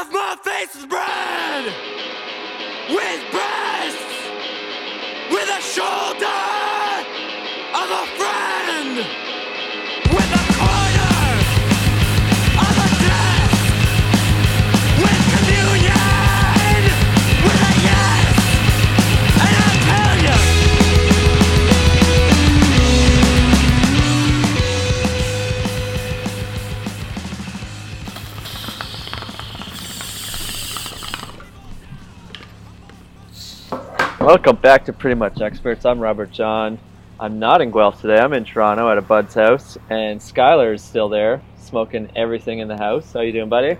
of my face is bread with breasts, with a shoulder of a friend, Welcome back to Pretty Much Experts. I'm Robert John. I'm not in Guelph today. I'm in Toronto at a bud's house, and Skylar is still there, smoking everything in the house. How you doing, buddy?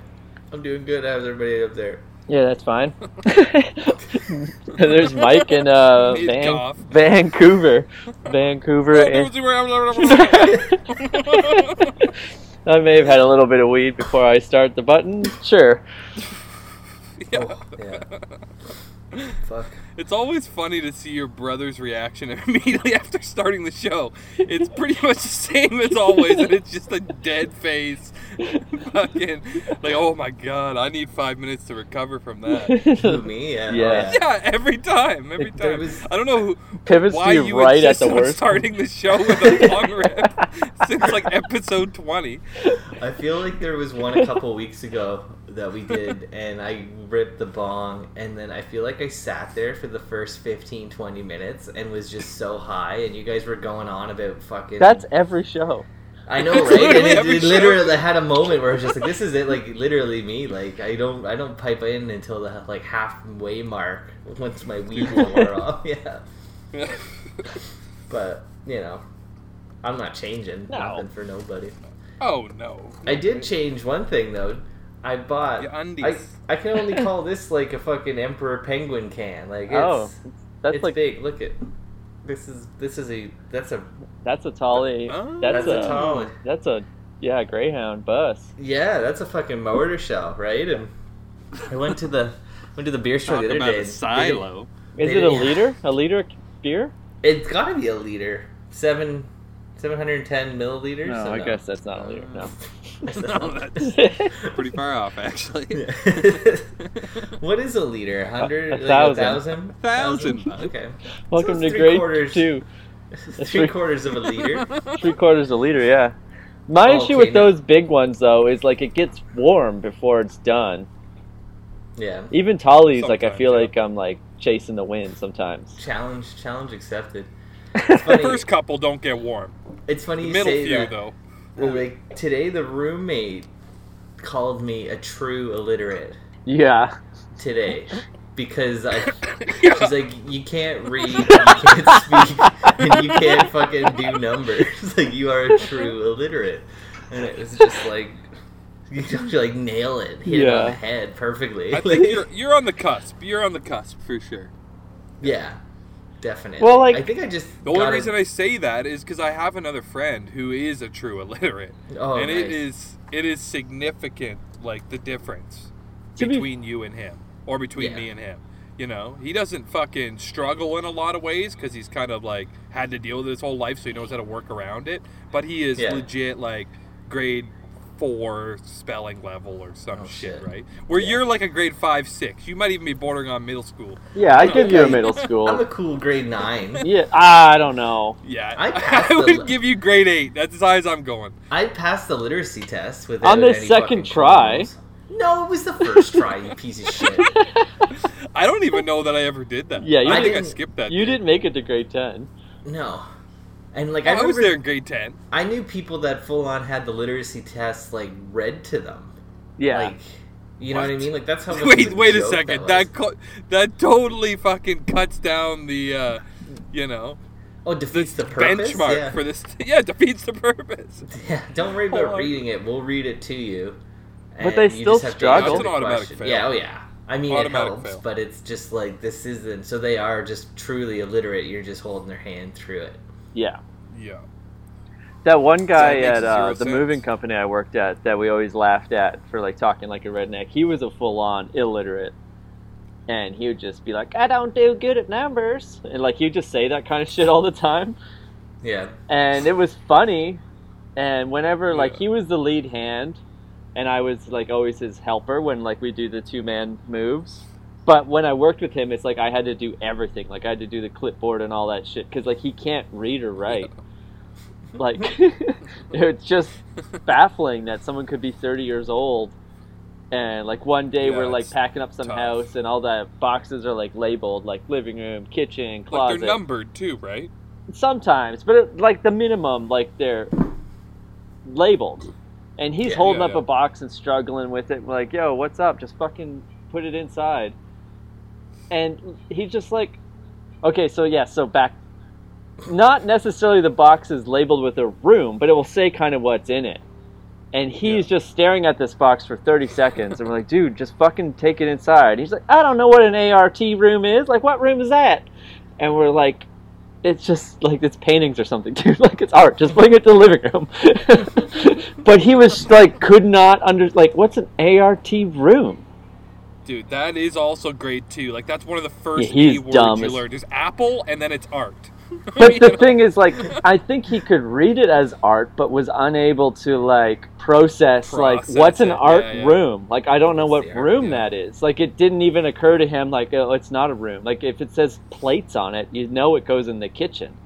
I'm doing good. How's everybody up there? Yeah, that's fine. There's Mike in uh, Van- Vancouver. Vancouver. and- I may have had a little bit of weed before I start the button. Sure. Yeah. Yeah. Fuck. It's always funny to see your brother's reaction immediately after starting the show. It's pretty much the same as always, and it's just a dead face. Fucking like, oh my god, I need five minutes to recover from that. Who, me? Yeah. Oh, yeah. Yeah, every time, every There time. was- I don't know who, Pivots why to you right at the on worst. starting the show with a long rip since like episode twenty. I feel like there was one a couple weeks ago that we did, and I ripped the bong, and then I feel like I sat there for the first 15, 20 minutes and was just so high, and you guys were going on about fucking. That's every show. I know, It's right? And it, it literally, I had a moment where I was just like, "This is it." Like literally me. Like I don't, I don't pipe in until the like halfway mark once my weed wore off. Yeah, but you know, I'm not changing. No. Nothing for nobody. oh no. I did change one thing though. I bought. Your undies. I, I can only call this like a fucking emperor penguin can. Like oh, it's, Oh, That's it's like big. Look at. This is this is a that's a that's a tolly. Oh. that's, That's a, a tolly. That's a yeah Greyhound bus. yeah that's a fucking mortar shell right and I went to the went to the beer store Talk the other about day. a and silo. Is They it a didn't- liter? A liter beer? they- It's got to be a liter. Seven. 710 milliliters. No, So I guess that's not a liter. No. No, that's pretty far off, actually. what is a liter? A hundred? A like thousand. thousand? Thousand. Okay. Welcome So to it's three grade quarters. two. Three quarters of a liter. Three quarters of a liter, yeah. My Oh, issue okay, with now- those big ones though is like it gets warm before it's done. Yeah. Even Tolly's like I feel yeah. like I'm like chasing the wind sometimes. Challenge. Challenge accepted. Funny. First couple don't get warm. It's funny The you middle say few, that. though. Well, like today, the roommate called me a true illiterate yeah. today because I. She's like, you can't read, you can't speak, and you can't fucking do numbers. Like you are a true illiterate, and it was just like. You don't like nail it, hit it on the head perfectly. I think you're you're on the cusp. You're on the cusp for sure. yeah, definitely. Well, like- I think I just The only gotta- reason I say that is because I have another friend who is a true illiterate, oh, and it nice. is it is significant, like the difference To be- between you and him, or between Yeah. me and him. You know, he doesn't fucking struggle in a lot of ways because he's kind of like had to deal with it his whole life, so he knows how to work around it. But he is Yeah. legit like grade four spelling level or some Oh, shit, shit. right? Where Yeah. you're like a grade five, six. You might even be bordering on middle school. Yeah, I give you a middle school. I'm a cool grade nine. Yeah, I don't know. Yeah, I I, would le- give you grade eight. That's as high as I'm going. I passed the literacy test without On the any second try. problems. No, it was the first try, you piece of shit. I don't even know that I ever did that. Yeah, you I think I skipped that. You day. didn't make it to grade ten. No. And like Oh, I, I, was remember, there in grade ten. I knew people that full on had the literacy test like read to them. Yeah. Like, you know what I mean? Like that's how. much of Wait, wait a second. was. That co- that totally fucking cuts down the, uh, you know, oh defeats the, purpose. benchmark yeah. for this. Yeah, defeats the purpose. Yeah, don't worry about Oh. reading it. We'll read it to you. But they you still just have struggle. answer That's an automatic question. fail. Yeah, oh yeah. I mean, Automatic it helps, fail. but it's just like this isn't. So they are just truly illiterate. You're just holding their hand through it. Yeah. Yeah. That one guy makes at uh, the sense. moving company I worked at that we always laughed at for like talking like a redneck. He was a full on illiterate. And he would just be like, I don't do good at numbers. And like he'd just say that kind of shit all the time. Yeah. And it was funny. And whenever like he was the lead hand and I was like always his helper when like we do the two man moves. But when I worked with him, it's like I had to do everything. Like I had to do the clipboard and all that shit because like he can't read or write. Like it's just baffling that someone could be 30 years old and like one day Yeah, we're like packing up some tough. house and all the boxes are like labeled like living room, kitchen, Like closet. they're numbered too, right? Sometimes, but it, like the minimum, like they're labeled. And he's Yeah, holding yeah, up yeah. a box and struggling with it. Like, yo, what's up? Just fucking put it inside. And he's just like, okay, so yeah, so back. Not necessarily the box is labeled with a room, but it will say kind of what's in it. And he's just staring at this box for 30 seconds. And we're like, dude, just fucking take it inside. He's like, I don't know what an ART room is. Like, what room is that? And we're like, it's just like it's paintings or something, dude. Like it's art. Just bring it to the living room. but he was like, could not under like, what's an ART room? Dude, that is also great too. Like that's one of the first Yeah, he's key dumb words you as- learn. There's Apple, and then it's art. But the know? thing is, like, I think he could read it as art, but was unable to like process, like what's an it, art yeah, yeah. room. Like I don't know what art, room yeah. that is. Like it didn't even occur to him. Like oh, it's not a room. Like if it says plates on it, you know it goes in the kitchen.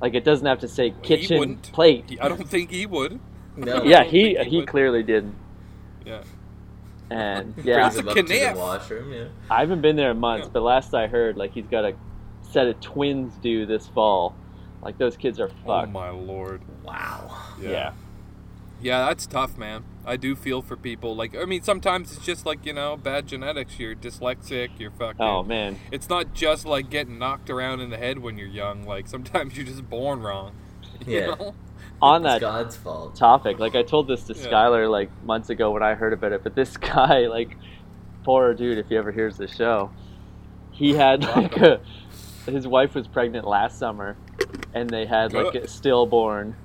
Like it doesn't have to say He kitchen plate. I don't think he would. No. yeah, he he he clearly didn't. Yeah. And yeah, That's Brings him up to the kniff. washroom. Yeah. I haven't been there in months, Yeah. but last I heard, like he's got a set of twins due this fall. Like those kids are oh fucked. Oh my lord. Wow. Yeah. yeah. Yeah, that's tough, man. I do feel for people. Like, I mean, sometimes it's just like you know, bad genetics. You're dyslexic. You're fucking. Oh man. It's not just like getting knocked around in the head when you're young. Like sometimes you're just born wrong. You Yeah. know? On that God's fault. topic. Like I told this to Yeah. Skylar like months ago when I heard about it, but this guy, like poor dude, if he ever hears the show, he had like a his wife was pregnant last summer and they had like a stillborn.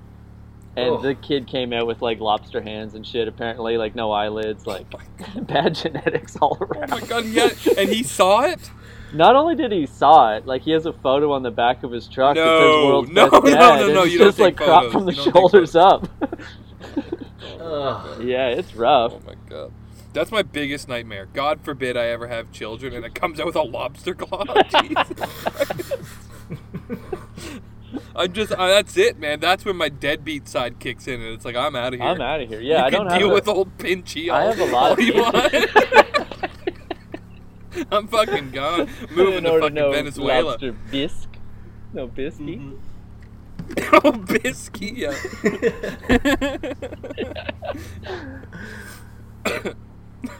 And Oh. the kid came out with like lobster hands and shit, apparently, like no eyelids, like oh bad genetics all Oh around. my god! Yeah, and he saw it. Not only did he saw it, like he has a photo on the back of his truck that says No, "World's no, Best no, Dad," no, and no, It's you don't just like take cropped from the You don't take shoulders up. Ugh. yeah, it's rough. Oh my god. That's my biggest nightmare. God forbid I ever have children and it comes out with a lobster claw. I'm just, uh, that's it, man. That's when my deadbeat side kicks in, and it's like I'm out of here. I'm out of here. Yeah, you I can don't have deal a- with old Pinchy. I all- have a lot all of you want. I'm fucking gone. Moving to fucking know Venezuela. Lobster bisque. No biscuit. Mm-hmm. oh, Bisky, yeah.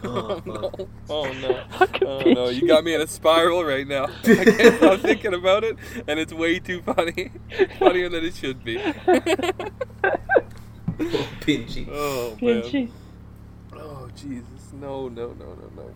Oh, oh, no. Oh no. Oh no, you got me in a spiral right now. I can't stop thinking about it, and it's way too funny. Funnier than it should be. Pinchy. Oh man. Pinchy. Oh Jesus. No, no, no, no, no.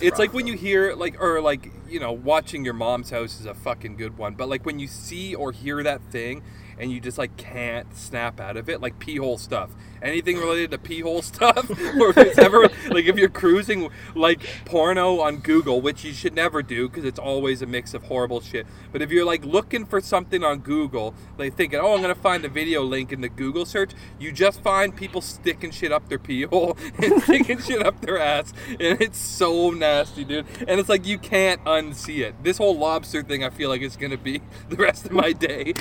It's like when you hear like or like, you know, watching your mom's house is a fucking good one, but like when you see or hear that thing and you just like can't snap out of it, like pee hole stuff. Anything related to pee hole stuff, or if it's ever like if you're cruising like porno on Google, which you should never do because it's always a mix of horrible shit. But if you're like looking for something on Google, like thinking, oh, I'm gonna find a video link in the Google search, you just find people sticking shit up their pee hole and sticking shit up their ass, and it's so nasty, dude. And it's like you can't unsee it. This whole lobster thing, I feel like is gonna be the rest of my day.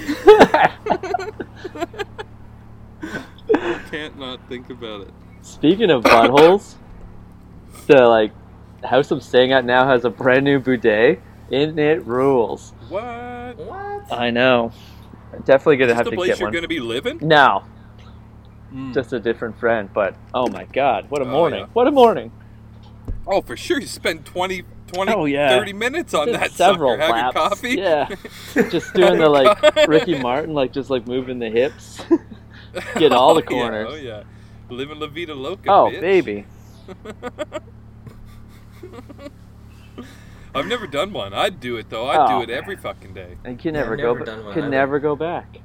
Can't not think about it. Speaking of buttholes, the like house I'm staying at now has a brand new bidet. In it rules. What? What? I know. Definitely gonna Is have this the to place get you're gonna be living? No, Mm. just a different friend. But oh my god, what a Oh, morning! yeah. What a morning! Oh, for sure. You spend 20, 20 Oh, yeah. 30 minutes on Did that several sucker. Have your laps. coffee. Yeah, just doing the like Ricky Martin, like just like moving the hips. Get all the Oh, yeah. corners. Oh, yeah. Living La Vida Loca, oh bitch. baby, I've never done one. I'd do it, though. I'd Oh, do it every fucking day. I can Yeah, never I've go. never ba- done one can either. never go back.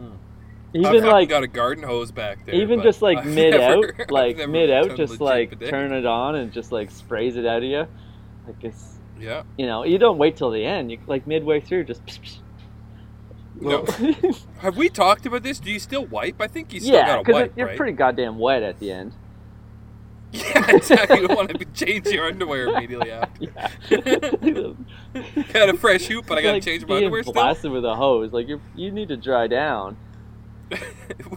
Mm. I've Even fucking like got a garden hose back there. even just like I've mid never- out, like mid out, just like turn it on and just like sprays it out of you. Like it's Yeah. you know you don't wait till the end. You like midway through just No. Have we talked about this? Do you still wipe? I think you still yeah, gotta because wipe, you're right? pretty goddamn wet at the end. Yeah, exactly. You don't want to change your underwear immediately after. Yeah. Got a fresh hoop, but I gotta like change my underwear still. blasted with a hose. Like you, you need to dry down.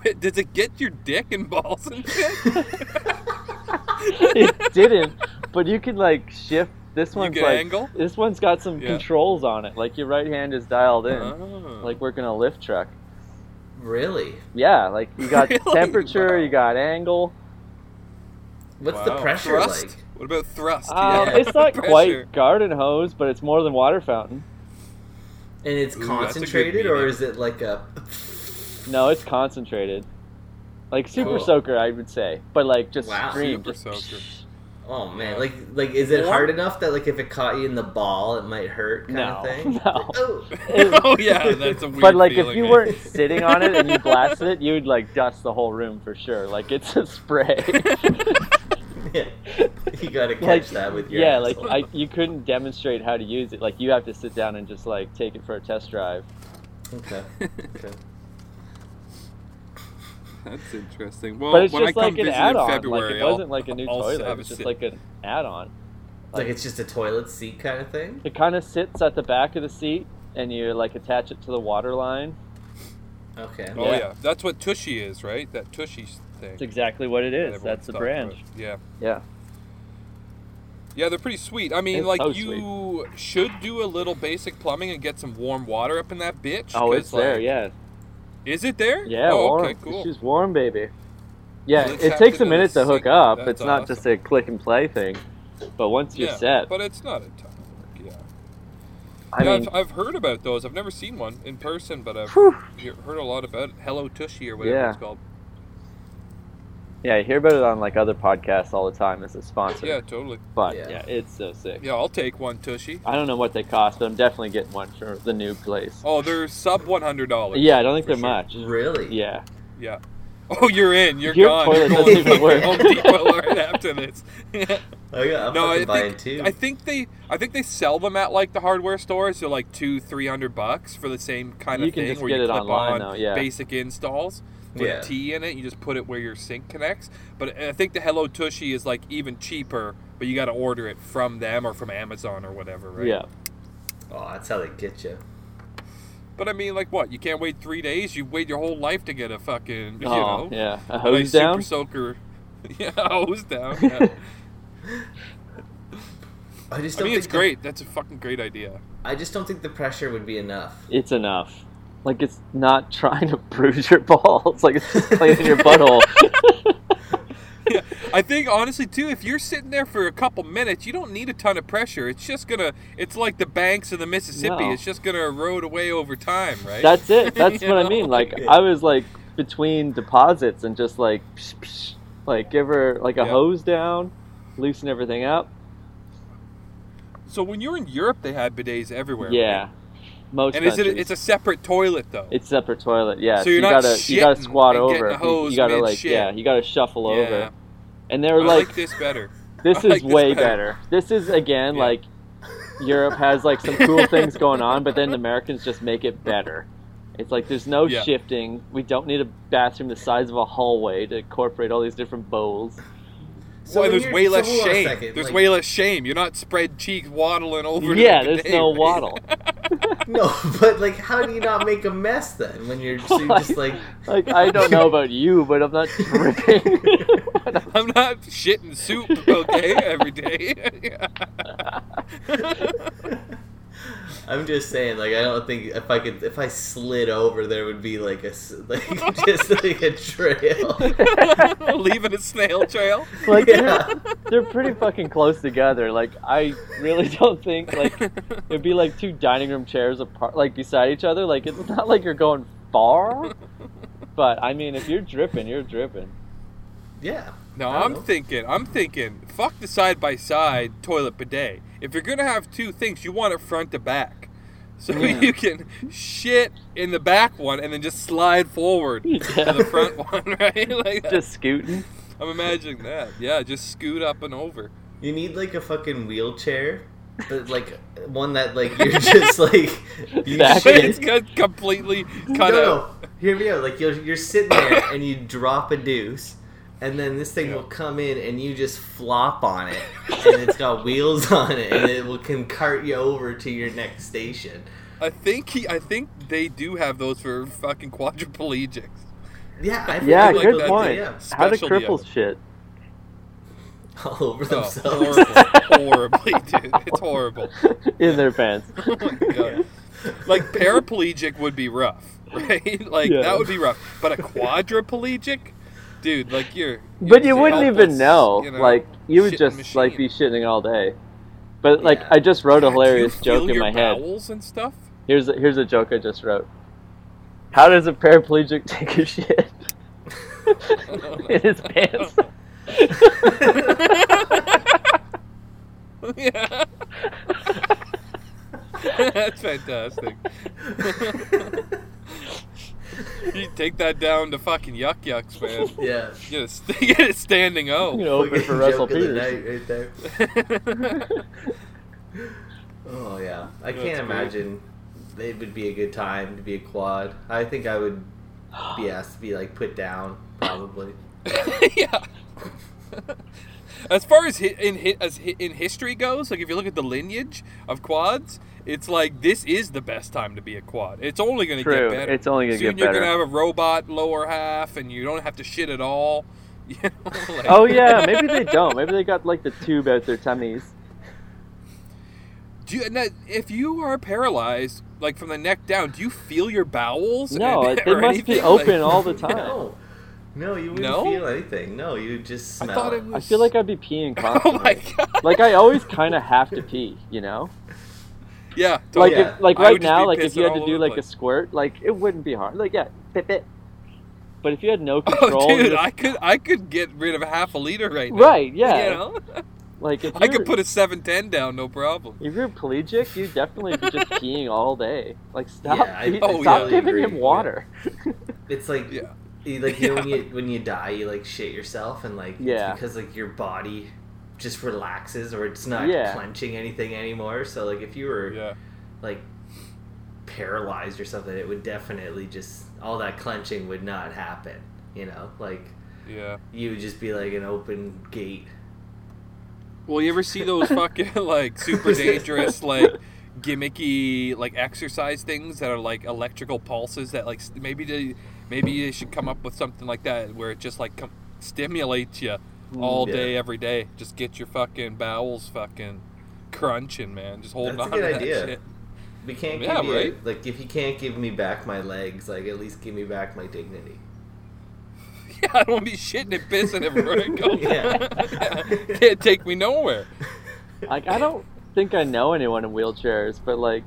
Wait, Does it get your dick and balls and shit? it didn't, but you can like shift. This You one's like angle? this one's got some Yeah. controls on it. Like your right hand is dialed in, Oh. like working a lift truck. really? Yeah, like you got Really? temperature, Wow. you got angle. What's the pressure thrust? like? What about thrust? Um, Yeah. it's not quite garden hose, but it's more than water fountain. And it's Ooh, that's a good concentrated, or is it like a? No, it's concentrated. Like super Cool. soaker, I would say, but like just Wow. stream. Super just- soaker. Oh man, Yeah. like like is it Or- hard enough that like if it caught you in the ball, it might hurt kind No, of thing? no. Oh. oh yeah, that's a weird. But like, if you weren't sitting on it and you blasted it, you'd like dust the whole room for sure. Like it's a spray. yeah. You gotta catch like that with your yeah, like. I, you couldn't demonstrate how to use it. Like you have to sit down and just like take it for a test drive. Okay. Okay. That's interesting. Well, but it's when just I come like an visit in add-on. February, like it wasn't like a new I'll, I'll toilet. have It's just like an add-on. Like it's just a toilet seat kind of thing. It kind of sits at the back of the seat, and you like attach it to the water line. Okay. Oh Yeah. yeah. that's what Tushy is, right? That Tushy thing. That's exactly what it is. that is. That's the brand. about. Yeah, Yeah. yeah, they're pretty sweet. I mean, It's like so you should do a little basic plumbing and get some warm water up in that bitch. Oh, it's there. Yeah. Is it there? Yeah. Oh, warm. okay, cool. She's warm, baby. Yeah, Well, it takes a minute to hook up. That's it's not awesome. just a click and play thing. But once you're yeah, set, but it's not a ton of work. Yeah. I yeah, mean, I've, I've heard about those. I've never seen one in person, but I've whew, heard a lot about it. Hello Tushy or whatever Yeah. it's called. Yeah, you hear about it on like other podcasts all the time as a sponsor. Yeah, totally. But Yeah. yeah. it's so sick. Yeah, I'll take one Tushy. I don't know what they cost, but I'm definitely getting one for the new place. Oh, they're sub one hundred dollars. yeah, I don't think they're sure. much. Really? Yeah. Yeah. Oh, you're in. You're Your gone. toilet You're doesn't going even to work. Home Depot right after this. Oh yeah, I'm no, I buying think two. I think they I think they sell them at like the hardware stores. They're like two, three hundred bucks for the same kind of You can thing just where get you it clip online, on though, yeah. basic installs. Put Yeah. a T in it. You just put it where your sink connects. But I think the Hello Tushy is like even cheaper, but you got to order it from them or from Amazon or whatever, right? Yeah. Oh, that's how they get you. But I mean, like what? You can't wait three days. You wait your whole life to get a fucking, you oh, know, yeah. A a hose nice down. super soaker. Yeah, a hose down. Yeah. I just I don't mean, it's think the- great. That's a fucking great idea. I just don't think the pressure would be enough. It's enough. Like it's not trying to bruise your balls. Like it's just playing in your butthole. yeah, I think honestly too, if you're sitting there for a couple minutes, you don't need a ton of pressure. It's just gonna. It's like the banks of the Mississippi. No. It's just gonna erode away over time, right? That's it. That's what I mean. Like I was like between deposits and just like psh, psh, like give her like a Yeah. hose down, loosen everything up. So when you're in Europe, they had bidets everywhere. Yeah. right? Most And is it? It's a separate toilet though. It's separate toilet, yeah. So you're you not gotta you gotta squat over. You- hose you gotta like mid-shit. yeah, you gotta shuffle yeah. over. And they I were like, like, this better. this I like is this way better. better. This is again Yeah. like Europe has like some cool things going on, but then the Americans just make it better. It's like there's no Yeah. shifting. We don't need a bathroom the size of a hallway to incorporate all these different bowls. Well, when there's way less hold shame. second, there's like- way less shame. You're not spread cheeks waddling over. to Yeah, the there's bidet, no right? waddle. No, but like, how do you not make a mess then when you're, so you're just like? Like I don't know about you, but I'm not dripping. I'm not shitting soup, okay, every day. I'm just saying, like, I don't think if I could, if I slid over, there would be like a, like, just like a trail. Leaving a snail trail. like Yeah. they're, they're pretty fucking close together. Like I really don't think like it'd be like two dining room chairs apart, like beside each other. Like it's not like you're going far. But I mean, if you're dripping, you're dripping. Yeah. No, I'm know. thinking, I'm thinking, fuck the side by side toilet bidet. If you're gonna have two things, you want it front to back. So Yeah. you can shit in the back one and then just slide forward Yeah. to the front one, right? Like that. Just scooting. I'm imagining that. Yeah, just scoot up and over. You need like a fucking wheelchair but like one that like you're just like you Stack But it. completely no, cut no, out. hear me out. Like you're you're sitting there and you drop a deuce, and then this thing Yeah. will come in and you just flop on it, and it's got wheels on it, and it will can cart you over to your next station. I think he. I think they do have those for fucking quadriplegics. Yeah, I Yeah, feel like good point. Yeah, How do Specialty of cripples shit? all over Oh, themselves. horrible, horribly, dude. It's horrible. In their pants. Oh my god. Like paraplegic would be rough, right? Like Yeah. that would be rough. But a quadriplegic, dude, like you're. But you're you wouldn't even know. you Like you would shitting just like be shitting all day. But like Yeah. I just wrote a God, do you hilarious joke in my head. bowels and stuff. Here's a, here's a joke I just wrote. How does a paraplegic take a shit in his pants? yeah. That's fantastic. you take that down to fucking Yuk Yuk's, man. yeah. Get a, st- get a standing you know, open for Russell joke of the Peters. right there. Oh yeah, I That's can't great. imagine it would be a good time to be a quad. I think I would be asked to be like put down probably. yeah. As far as hi- in hi- as hi- in history goes, like if you look at the lineage of quads, it's like this is the best time to be a quad. It's only going to get better. It's only gonna Soon get you're better. gonna have a robot lower half, and you don't have to shit at all. You know, like- Oh yeah, maybe they don't. Maybe they got like the tube out their tummies. Do you, now, if you are paralyzed, like from the neck down, do you feel your bowels? No, and- they or must be open Like- all the time. No, no, you wouldn't No? feel anything. No, you would just I smell. thought it it. was. I feel like I'd be peeing Oh constantly. my god. Like I always kind of have to pee, you know. Yeah. Like yeah. if, like right now, like if you had to do over the like a squirt, like it wouldn't be hard. Like yeah, bit bit. But if you had no control, Oh, control, dude, you- I could I could get rid of half a liter right now. right? Yeah. You know, Like if I could put a seven ten down, no problem. if you're pelagic, you definitely be just peeing all day. Like stop, Yeah, I- pe- Oh, stop yeah. giving agree, him yeah. water. It's like Yeah. you, like you know when you when you die, you like shit yourself, and like Yeah. it's because like your body just relaxes or it's not Yeah. clenching anything anymore. So like if you were Yeah. like paralyzed or something, it would definitely just all that clenching would not happen. You know, like Yeah. you would just be like an open gate. Well, you ever see those fucking like super dangerous like gimmicky like exercise things that are like electrical pulses that like maybe they maybe they should come up with something like that where it just like com- stimulates you all yeah. day every day. Just get your fucking bowels fucking crunching, man. Just holding That's a on good to that idea. shit. We can't Yeah, give you right? like if you can't give me back my legs, like at least give me back my dignity. Yeah, I don't want to be shitting and pissing everywhere I go. Yeah. Can't take me nowhere. Like I don't think I know anyone in wheelchairs, but like,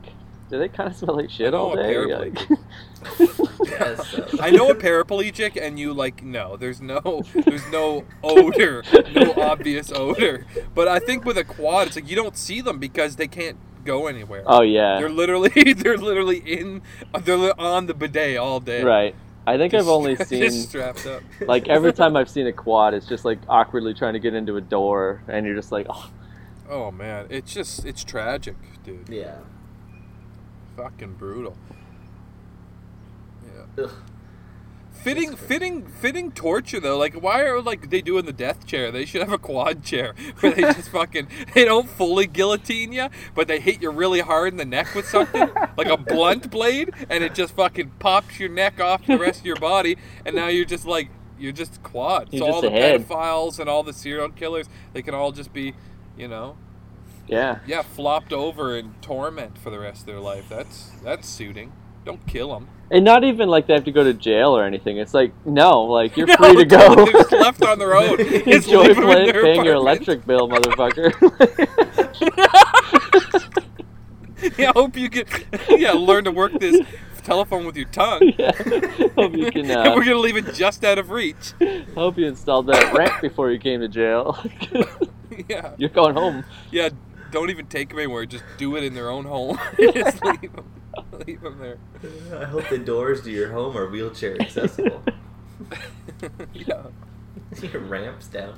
do they kind of smell like shit know all a day? paraplegic. Like- Yes, so- I know a paraplegic, and you like no. There's no, there's no odor, no obvious odor. But I think with a quad, it's like you don't see them because they can't go anywhere. oh yeah, They're literally, they're literally in, they're li- on the bidet all day. right. I think I've Just- only just seen strapped up. like every time I've seen a quad, it's just like awkwardly trying to get into a door, and you're just like, oh, Oh man, it's just, it's tragic, dude. yeah. Fucking brutal. Yeah. Ugh. Fitting, fitting, fitting torture though. Like, why are like they doing the death chair? They should have a quad chair where they just fucking they don't fully guillotine you, but they hit you really hard in the neck with something like a blunt blade, and it just fucking pops your neck off the rest of your body, and now you're just like you're just quad. You're so all the head. pedophiles and all the serial killers, they can all just be, you know, yeah. yeah, flopped over in torment for the rest of their life. That's that's suiting. Don't kill them. And not even like they have to go to jail or anything. It's like no, like you're No, free to go. They're just left on their own. Just Enjoy leave 'em in play, their paying your electric bill, motherfucker. yeah, I hope you can. Yeah, learn to work this telephone with your tongue. yeah. Hope you can. Uh, we're gonna leave it just out of reach. hope you installed that ramp before you came to jail. Yeah, you're going home. yeah. Don't even take them anywhere. Just do it in their own home. just leave them. Leave them there. I hope the doors to your home are wheelchair accessible. yeah. your ramps down.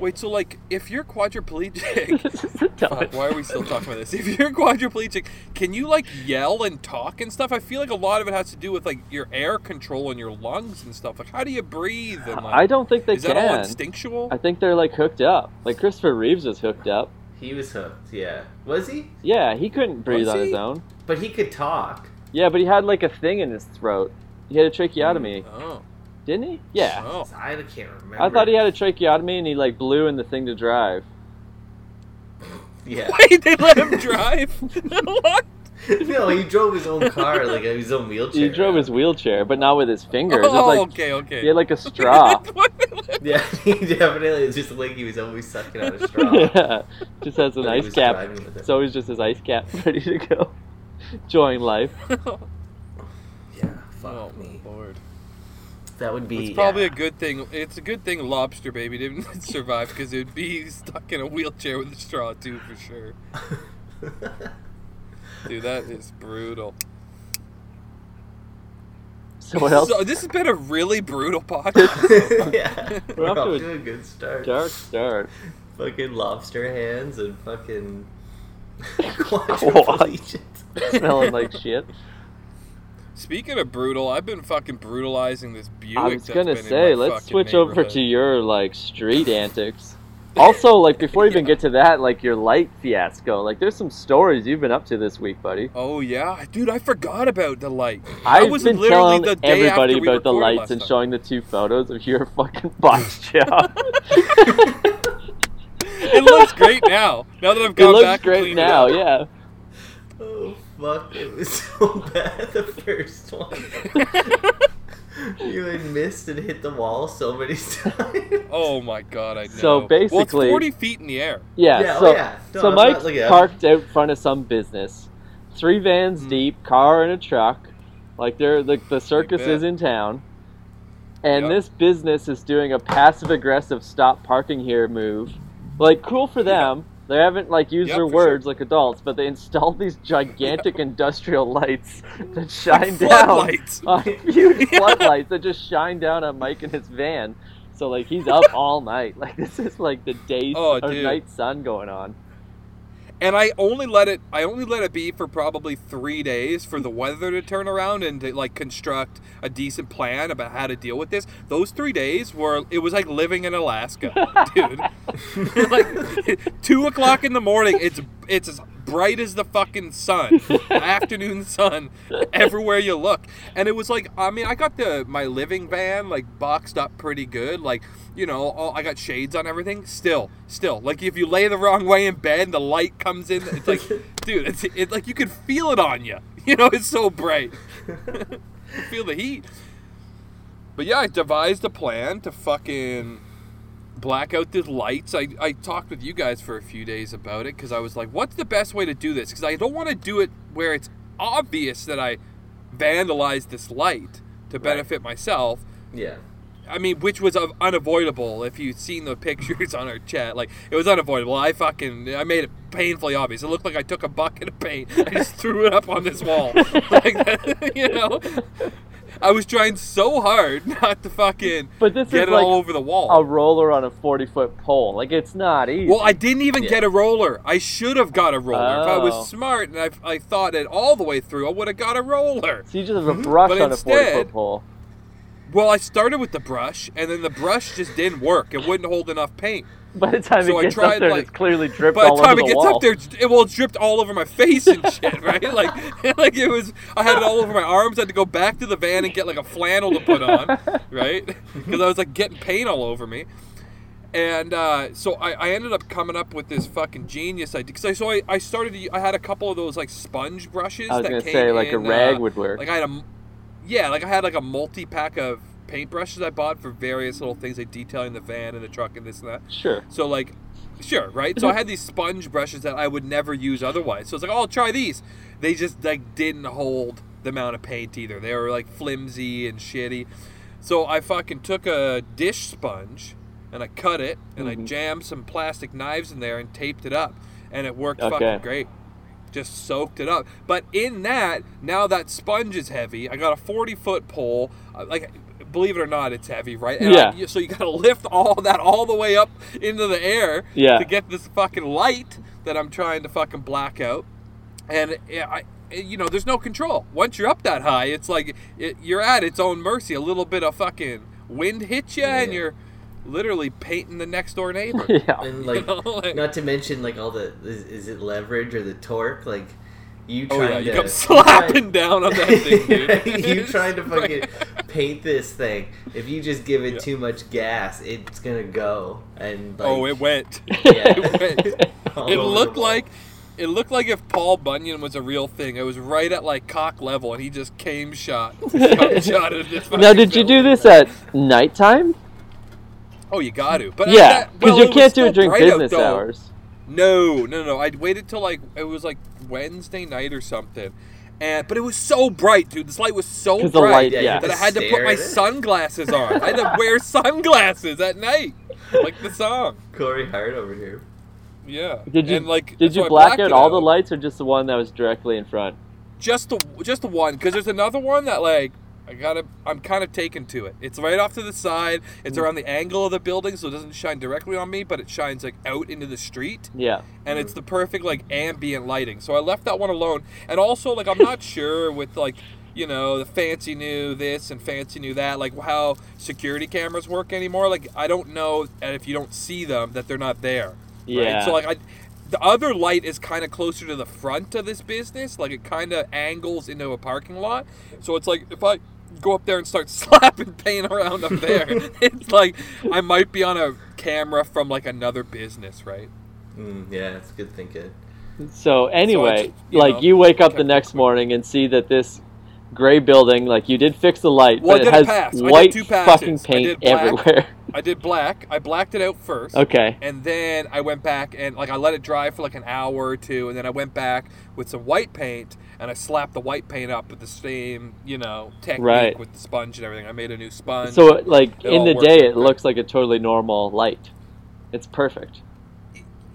Wait, so like, if you're quadriplegic, this is the Fuck, why are we still talking about this? If you're quadriplegic, can you like yell and talk and stuff? I feel like a lot of it has to do with like your air control and your lungs and stuff. Like, how do you breathe? And like, I don't think they is that all can. instinctual? I think they're like hooked up. Like Christopher Reeves was hooked up. He was hooked. Yeah. Was he? Yeah, he couldn't breathe Was on his own. But he could talk. Yeah, but he had like a thing in his throat. He had a tracheotomy, Oh, didn't he? Yeah. oh. I can't remember. I thought he had a tracheotomy and he like blew in the thing to drive. Yeah. Wait, they let him drive? what? no, he drove his own car, like his own wheelchair. He drove his wheelchair, but not with his fingers. It's Oh, like okay, okay. he had like a straw. Yeah, he definitely. It's just like he was always sucking on a straw. yeah, just has an But ice cap. driving with. It's always just his ice cap ready to go, enjoying life. Yeah, fuck oh, me. Lord. That would be. It's probably yeah. a good thing. It's a good thing Lobster Baby didn't survive because it'd be stuck in a wheelchair with a straw too, for sure. Dude, that is brutal. So what else? So this has been a really brutal podcast. yeah, We're we're off off to a a good start. Dark start. Fucking lobster hands and fucking What? quadriplegic. Smelling like shit. Speaking of brutal, I've been fucking brutalizing this Buick. I was gonna been say, let's switch over to your like street antics. Also, like before you even get to that, like your light fiasco. Like there's some stories you've been up to this week, buddy. Oh yeah, dude, I forgot about the light. I I've was been literally telling the day everybody after we about the lights and time. showing the two photos of your fucking box job. It looks great now. Now that I've it gone looks back and great now, up. yeah. Oh fuck! It was so bad the first one. you had missed and hit the wall so many times. Oh my god, I know. So well, basically- it's forty feet in the air. Yeah, Yeah, oh so, yeah. No, so I'm not Mike's looking at it. parked out front of some business. Three vans Mhm. deep, car and a truck. Like they're the, the circus is in town. And Yep. this business is doing a passive aggressive stop parking here move. Like cool for them. They haven't like used Yep, their for sure. words like adults, but they installed these gigantic industrial lights that shine down Floodlights. on huge Yeah. floodlights that just shine down on Mike in his van. So like he's up all night. Like this is like the day Oh, or dude. night sun going on. And I only let it I only let it be for probably three days for the weather to turn around and to like construct a decent plan about how to deal with this. Those three days were it was like living in Alaska, dude. like two o'clock in the morning, it's it's bright as the fucking sun, afternoon sun, everywhere you look. And it was like I mean I got the my living van like boxed up pretty good, like you know all, I got shades on everything. Still, still like if you lay the wrong way in bed, the light comes in. It's like, dude, it's it like you can feel it on you. You know, it's so bright. Feel the heat. But yeah, I devised a plan to fucking black out the lights. I, I talked with you guys for a few days about it because I was like, what's the best way to do this? Because I don't want to do it where it's obvious that I vandalized this light to benefit myself. Yeah. I mean, which was unavoidable if you've seen the pictures on our chat. Like, it was unavoidable. I fucking, I made it painfully obvious. It looked like I took a bucket of paint and just threw it up on this wall. like, that, you know? I was trying so hard not to fucking But this get is it like all over the wall. a roller on a 40 foot pole. Like, it's not easy. Well, I didn't even Yeah. get a roller. I should have got a roller. If I Oh. was smart and I, I thought it all the way through, I would have got a roller. so you just have a hmm? brush But on a forty foot pole. Well, I started with the brush, and then the brush just didn't work. It wouldn't hold enough paint. By the time So it gets tried, up there, like- it's clearly dripped By the time it the gets wall. up there, it well, it dripped all over my face and shit, right? Like, like it was. I had it all over my arms. I had to go back to the van and get like a flannel to put on, right? Because I was like getting paint all over me. And uh, so I, I ended up coming up with this fucking genius idea. Because I so I, I started. To, I had a couple of those like sponge brushes. I was that gonna came say, like, a rag uh, would work. Like I had a, yeah, like I had like a multi pack of paintbrushes I bought for various little things like detailing the van and the truck and this and that. Sure. So like, sure, right? So I had these sponge brushes that I would never use otherwise. So it's like, oh, I'll try these. They just like didn't hold the amount of paint either. They were like flimsy and shitty. So I fucking took a dish sponge and I cut it and I Mhm. jammed some plastic knives in there and taped it up, and it worked Okay. fucking great. Just soaked it up. But in that, now that sponge is heavy. I got a 40 foot pole. Like believe it or not, it's heavy, right? And Yeah. I- so you got to lift all that all the way up into the air Yeah. to get this fucking light that I'm trying to fucking black out. And it, I, it- you know, there's no control. Once you're up that high, it's like it, you're at its own mercy. A little bit of fucking wind hits you, and you're literally painting the next door neighbor. yeah. And You like, know, like- not to mention like all the is, is it leverage or the torque? Like you Oh trying yeah, you to come you slapping down on that thing, dude. you trying to fucking paint this thing. If you just give it Yeah. too much gas, it's gonna go. And oh, like, oh, it went. Yeah. it went. It looked like it looked like if Paul Bunyan was a real thing. It was right at like cock level, and he just came shot, come shot now, did you do this at nighttime? Oh, you got to. But Yeah, that- because well, you can't do it during bright out, business though. hours. No, no, no. I waited till like it was like Wednesday night or something, and but it was so bright, dude. This light was so bright light- Yeah, you that I had to put my sunglasses on. I had to wear sunglasses at night, like the song. Corey Hart over here. Yeah. Did you And, like, did you I black out it all the lights or just the one that was directly in front? just the just the one because there's another one that like I gotta I'm kind of taken to it. It's right off to the side. It's Mm. around the angle of the building, so it doesn't shine directly on me, but it shines like out into the street, Yeah. and it's the perfect like ambient lighting. So I left that one alone, and also like I'm not sure with like you know the fancy new this and fancy new that like how security cameras work anymore. Like I don't know and if you don't see them that they're not there. right? Yeah. So like I, the other light is kind of closer to the front of this business. Like it kind of angles into a parking lot. So it's like if I go up there and start slapping paint around up there, it's like I might be on a camera from like another business, right? Mm, yeah, it's good thinking. So anyway, just, you like know, you wake up the next morning and see that this gray building, like you did fix the light, Well, but it has pass. I did white fucking paint did black. everywhere. I did black. I blacked it out first. okay. And then I went back and like I let it dry for like an hour or two, and then I went back with some white paint and I slapped the white paint up with the same, you know, technique Right. with the sponge and everything. I made a new sponge. So like It in the day, it great. looks like a totally normal light. It's perfect.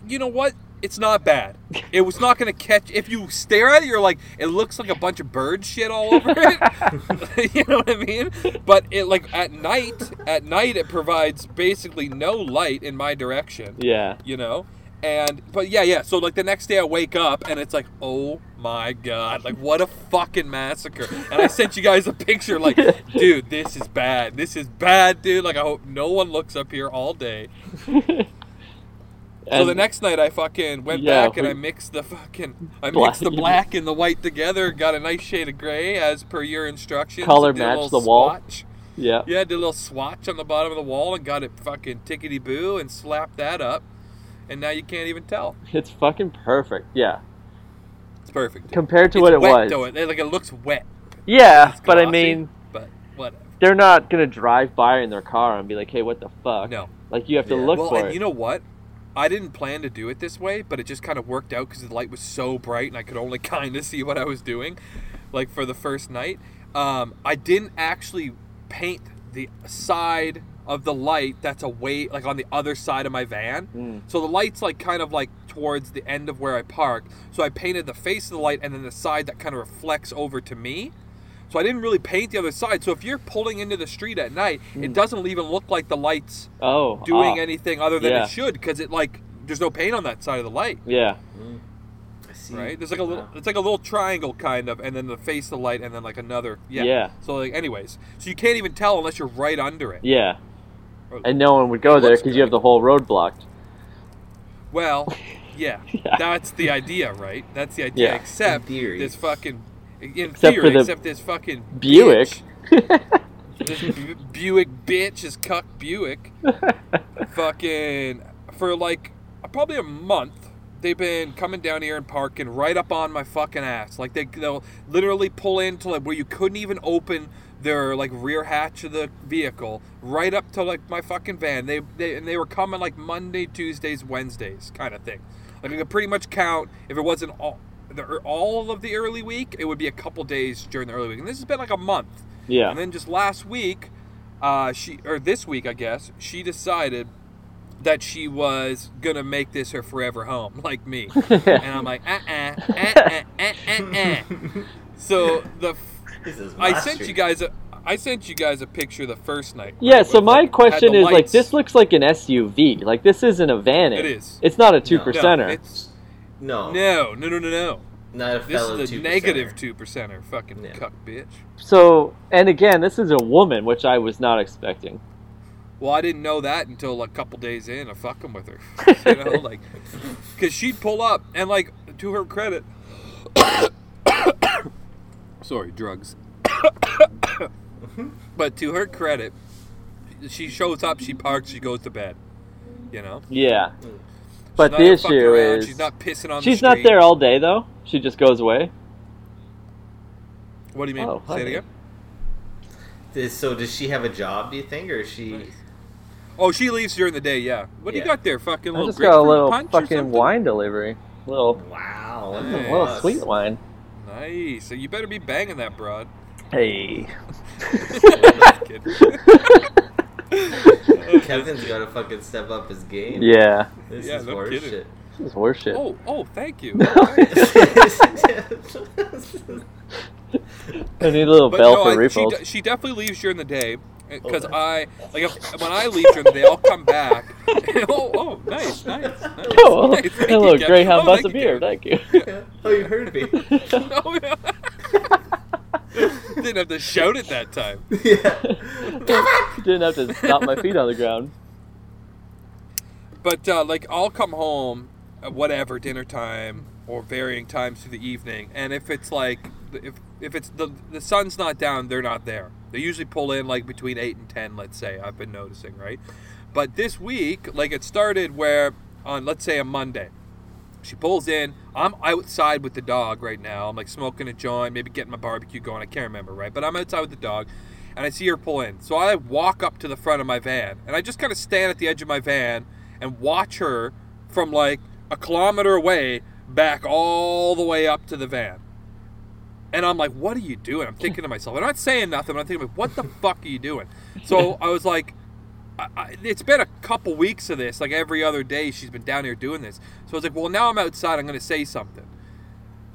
you know what? It's not bad. It was not going to catch. If you stare at it, you're like, it looks like a bunch of bird shit all over it. you know what I mean? But it like at night, at night it provides basically no light in my direction. Yeah. You know, and but yeah, yeah. So like the next day I wake up and it's like, oh my god, like what a fucking massacre. And I sent you guys a picture, like, dude, this is bad. This is bad, dude. Like I hope no one looks up here all day. So the next night I fucking went Yeah, back and we- I mixed the fucking I Black- mixed the black and the white together, got a nice shade of gray as per your instructions. Color did a match little the wall. yeah. Yeah, did a little swatch on the bottom of the wall and got it fucking tickety boo and slapped that up. And now you can't even tell. It's fucking perfect. Yeah. It's perfect. Compared to It's what it wet, was. Though. It, like it looks wet. Yeah, It's but I mean, but whatever. they're not gonna drive by in their car and be like, "Hey, what the fuck?" No. Like you have to Yeah. look well, for and it. you know what? I didn't plan to do it this way, but it just kind of worked out because the light was so bright and I could only kind of see what I was doing, like for the first night. Um, I didn't actually paint the side of the light that's away, like on the other side of my van. Mm. So the light's like kind of like towards the end of where I park. So I painted the face of the light and then the side that kind of reflects over to me. So I didn't really paint the other side. So if you're pulling into the street at night, it doesn't even look like the lights oh, doing ah, anything other than Yeah. it should because it like there's no paint on that side of the light Yeah. I see. right there's like a little it's like a little triangle kind of and then the face of the light and then like another yeah, Yeah. so like anyways so you can't even tell unless you're right under it Yeah. Or- And no one would go there because you have the whole road blocked. well yeah, Yeah. that's the idea right that's the idea Yeah. except In theory. this fucking in Except for the except this fucking Buick. bitch, this Bu- Buick bitch is cuck Buick fucking for like probably a month they've been coming down here and parking right up on my fucking ass like they, they'll literally pull into like where you couldn't even open their like rear hatch of the vehicle right up to like my fucking van they, they and they were coming like monday tuesdays wednesdays kind of thing like i could pretty much count if it wasn't all the, all of the early week it would be a couple days during the early week and this has been like a month yeah. and then just last week, uh, she or this week, I guess, she decided that she was gonna make this her forever home, like me. and I'm like, uh, uh, uh, uh, uh, uh, uh. So the f- This is I sent street. you guys a I sent you guys a picture the first night. Yeah, right, so my like, question had the is like this looks like an SUV. Like this isn't a van. It is. It's not a two No. No, percenter. it's No, no, no, no, no, no. not a This is a two negative two percenter. Fucking Yeah. cuck bitch. So, and again, this is a woman, which I was not expecting. Well, I didn't know that until a couple days in of fucking with her. you know, like, because she'd pull up and like, to her credit. Sorry, drugs. but to her credit, she shows up, she parks, she goes to bed. You know. Yeah. Hmm. But She's the issue around, is she's not pissing on. she's the not there all day though. She just goes away. What do you mean? Oh, Say it again. Does- So does she have a job? Do you think, or is she? Nice. Oh, she leaves during the day. Yeah. What do you got there? Fucking I little just got a little fucking wine delivery. Little, Wow, Nice. the little sweet wine. Nice. So you better be banging that broad. Hey. Kevin's got to fucking step up his game. yeah. this Yeah, is no horse kidding. shit. This is horse shit. Oh, oh, thank you. I need a little But bell no, for I, she, refills. de- she definitely leaves during the day because I like if, when I leave during the day, I'll come back. oh, oh, nice, nice, nice. Oh, nice. Hello, you, Kev. Greyhound Oh, bus thank of you, beer. Thank you. oh, you heard me. Oh, yeah. Didn't have to shout it that time. yeah. Didn't have to stop my feet on the ground. But uh, like, I'll come home at whatever dinner time or varying times through the evening, and if it's like if if it's the the sun's not down, they're not there. They usually pull in like between eight and ten, let's say. I've been noticing, right? But this week, like, it started where on let's say a Monday, she pulls in. I'm outside with the dog right now. I'm like smoking a joint, maybe getting my barbecue going. I can't remember, right? But I'm outside with the dog, and I see her pull in. So I walk up to the front of my van, and I just kind of stand at the edge of my van and watch her from like a kilometer away back all the way up to the van. And I'm like, what are you doing? I'm thinking to myself, I'm not saying nothing, but I'm thinking, what the fuck are you doing? So I was like, I, I, it's been a couple weeks of this. Like every other day, she's been down here doing this. So I was like, well, now I'm outside. I'm going to say something.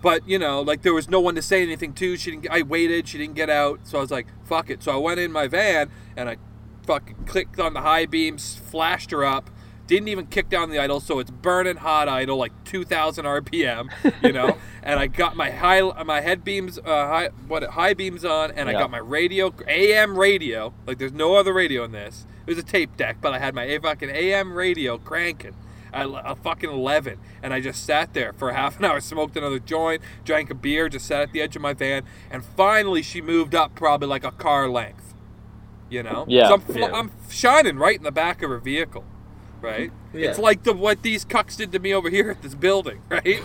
But you know, like there was no one to say anything to. She didn't. I waited. She didn't get out. So I was like, fuck it. So I went in my van and I fucking clicked on the high beams, flashed her up. Didn't even kick down the idle, so it's burning hot idle, like 2,000 RPM, you know. and I got my high, my head beams, uh, high, what high beams on, and I got my radio, AM radio. Like there's no other radio in this. It was a tape deck, but I had my fucking AM radio cranking at a fucking 11 and i just sat there for half an hour smoked another joint drank a beer just sat at the edge of my van and finally she moved up probably like a car length you know Yeah. 'Cause I'm, fl- Yeah. I'm shining right in the back of her vehicle right Yeah. it's like the what these cucks did to me over here at this building right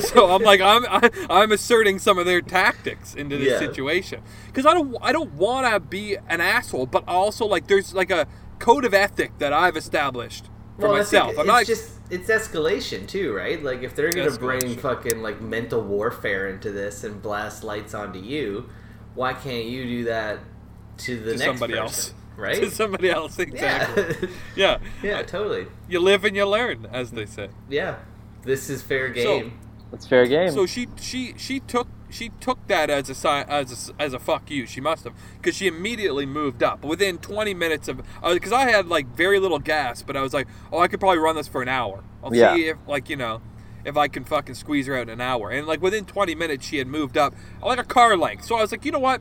so i'm like i'm I, i'm asserting some of their tactics into this Yeah. situation because i don't i don't want to be an asshole but also like there's like a code of ethic that i've established for well, myself think i'm it's not just it's escalation too, right? Like if they're gonna bring fucking like mental warfare into this and blast lights onto you, why can't you do that to the To next somebody person, else. Right? to somebody else exactly Yeah, yeah yeah, totally. you live and you learn as they say Yeah, this is fair game. It's fair game. so she she she took she took that as a sign as a, as a fuck you she must have because she immediately moved up within 20 minutes of uh, because i had like very little gas but i was like oh i could probably run this for an hour i'll Yeah. see if like you know if i can fucking squeeze her out in an hour and like within 20 minutes she had moved up like a car length so i was like you know what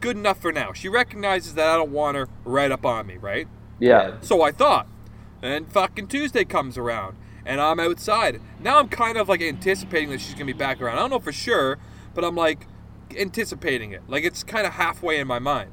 good enough for now she recognizes that i don't want her right up on me right yeah. So I thought. And fucking Tuesday comes around and I'm outside. Now I'm kind of like anticipating that she's gonna be back around. I don't know for sure, but I'm like anticipating it. Like it's kind of halfway in my mind.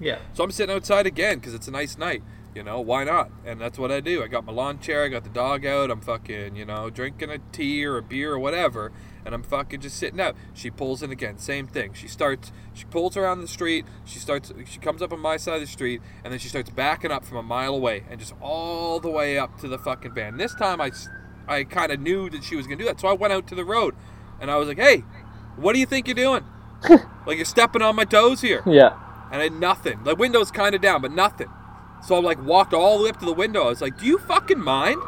yeah. So I'm sitting outside again because it's a nice night. You know, why not? And that's what I do. I got my lawn chair, I got the dog out, I'm fucking, you know, drinking a tea or a beer or whatever, and I'm fucking just sitting out. She pulls in again, same thing. She starts, she pulls around the street, she starts, she comes up on my side of the street, and then she starts backing up from a mile away and just all the way up to the fucking van. This time I, I kind of knew that she was gonna do that, so I went out to the road, and I was like, hey, what do you think you're doing? like you're stepping on my toes here Yeah. and I had nothing. The window's kind of down, but nothing. So I'm like walked all the way up to the window. I was like, "Do you fucking mind?"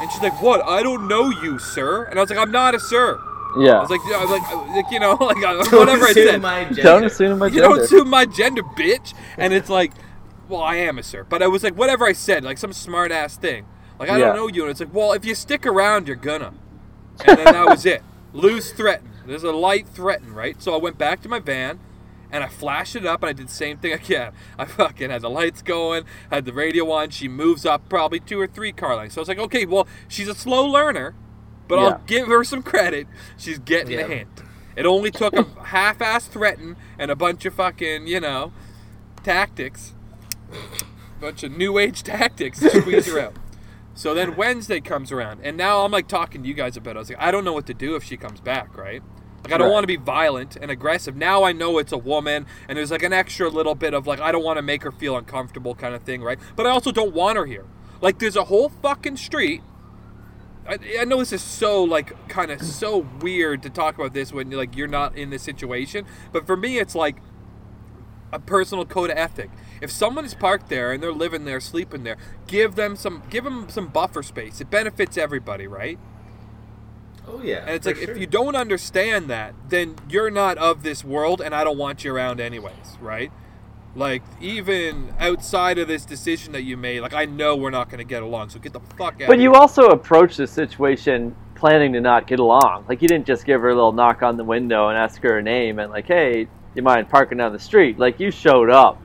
And she's like, "What? I don't know you, sir." And I was like, "I'm not a sir. I Yeah. was like, I was like, like, you know, like Don't whatever I said. my gender. Don't assume my you don't gender. assume my gender, bitch. And it's like, well, I am a sir, but I was like, whatever I said, like some smart ass thing. Like I Yeah. don't know you, and it's like, well, if you stick around, you're gonna. And then that was it. Lose threaten. There's a light threaten, right? So I went back to my van. And I flashed it up, and I did the same thing again. I fucking had the lights going, had the radio on. She moves up probably two or three car lengths. So I was like, okay, well, she's a slow learner, but Yeah. I'll give her some credit. She's getting Yeah. the hint. It only took a half-ass threaten and a bunch of fucking, you know, tactics, a bunch of new age tactics to squeeze her out. So then Wednesday comes around, and now I'm like talking to you guys about. It. I was like, I don't know what to do if she comes back, right? Like I don't Right. want to be violent and aggressive. Now I know it's a woman, and there's like an extra little bit of like I don't want to make her feel uncomfortable kind of thing, right? But I also don't want her here. Like there's a whole fucking street I, I know this is so like kind of so weird to talk about this when like you're not in this situation, but for me it's like a personal code of ethic. If someone is parked there and they're living there, sleeping there, give them some give them some buffer space. It benefits everybody, right? Oh yeah. And it's like sure. if you don't understand that, then you're not of this world, and I don't want you around anyways, right? Like even outside of this decision that you made, like I know we're not going to get along, so get the fuck out. But you also approached the situation planning to not get along. Like you didn't just give her a little knock on the window and ask her a name and like, hey, you mind parking down the street? Like you showed up,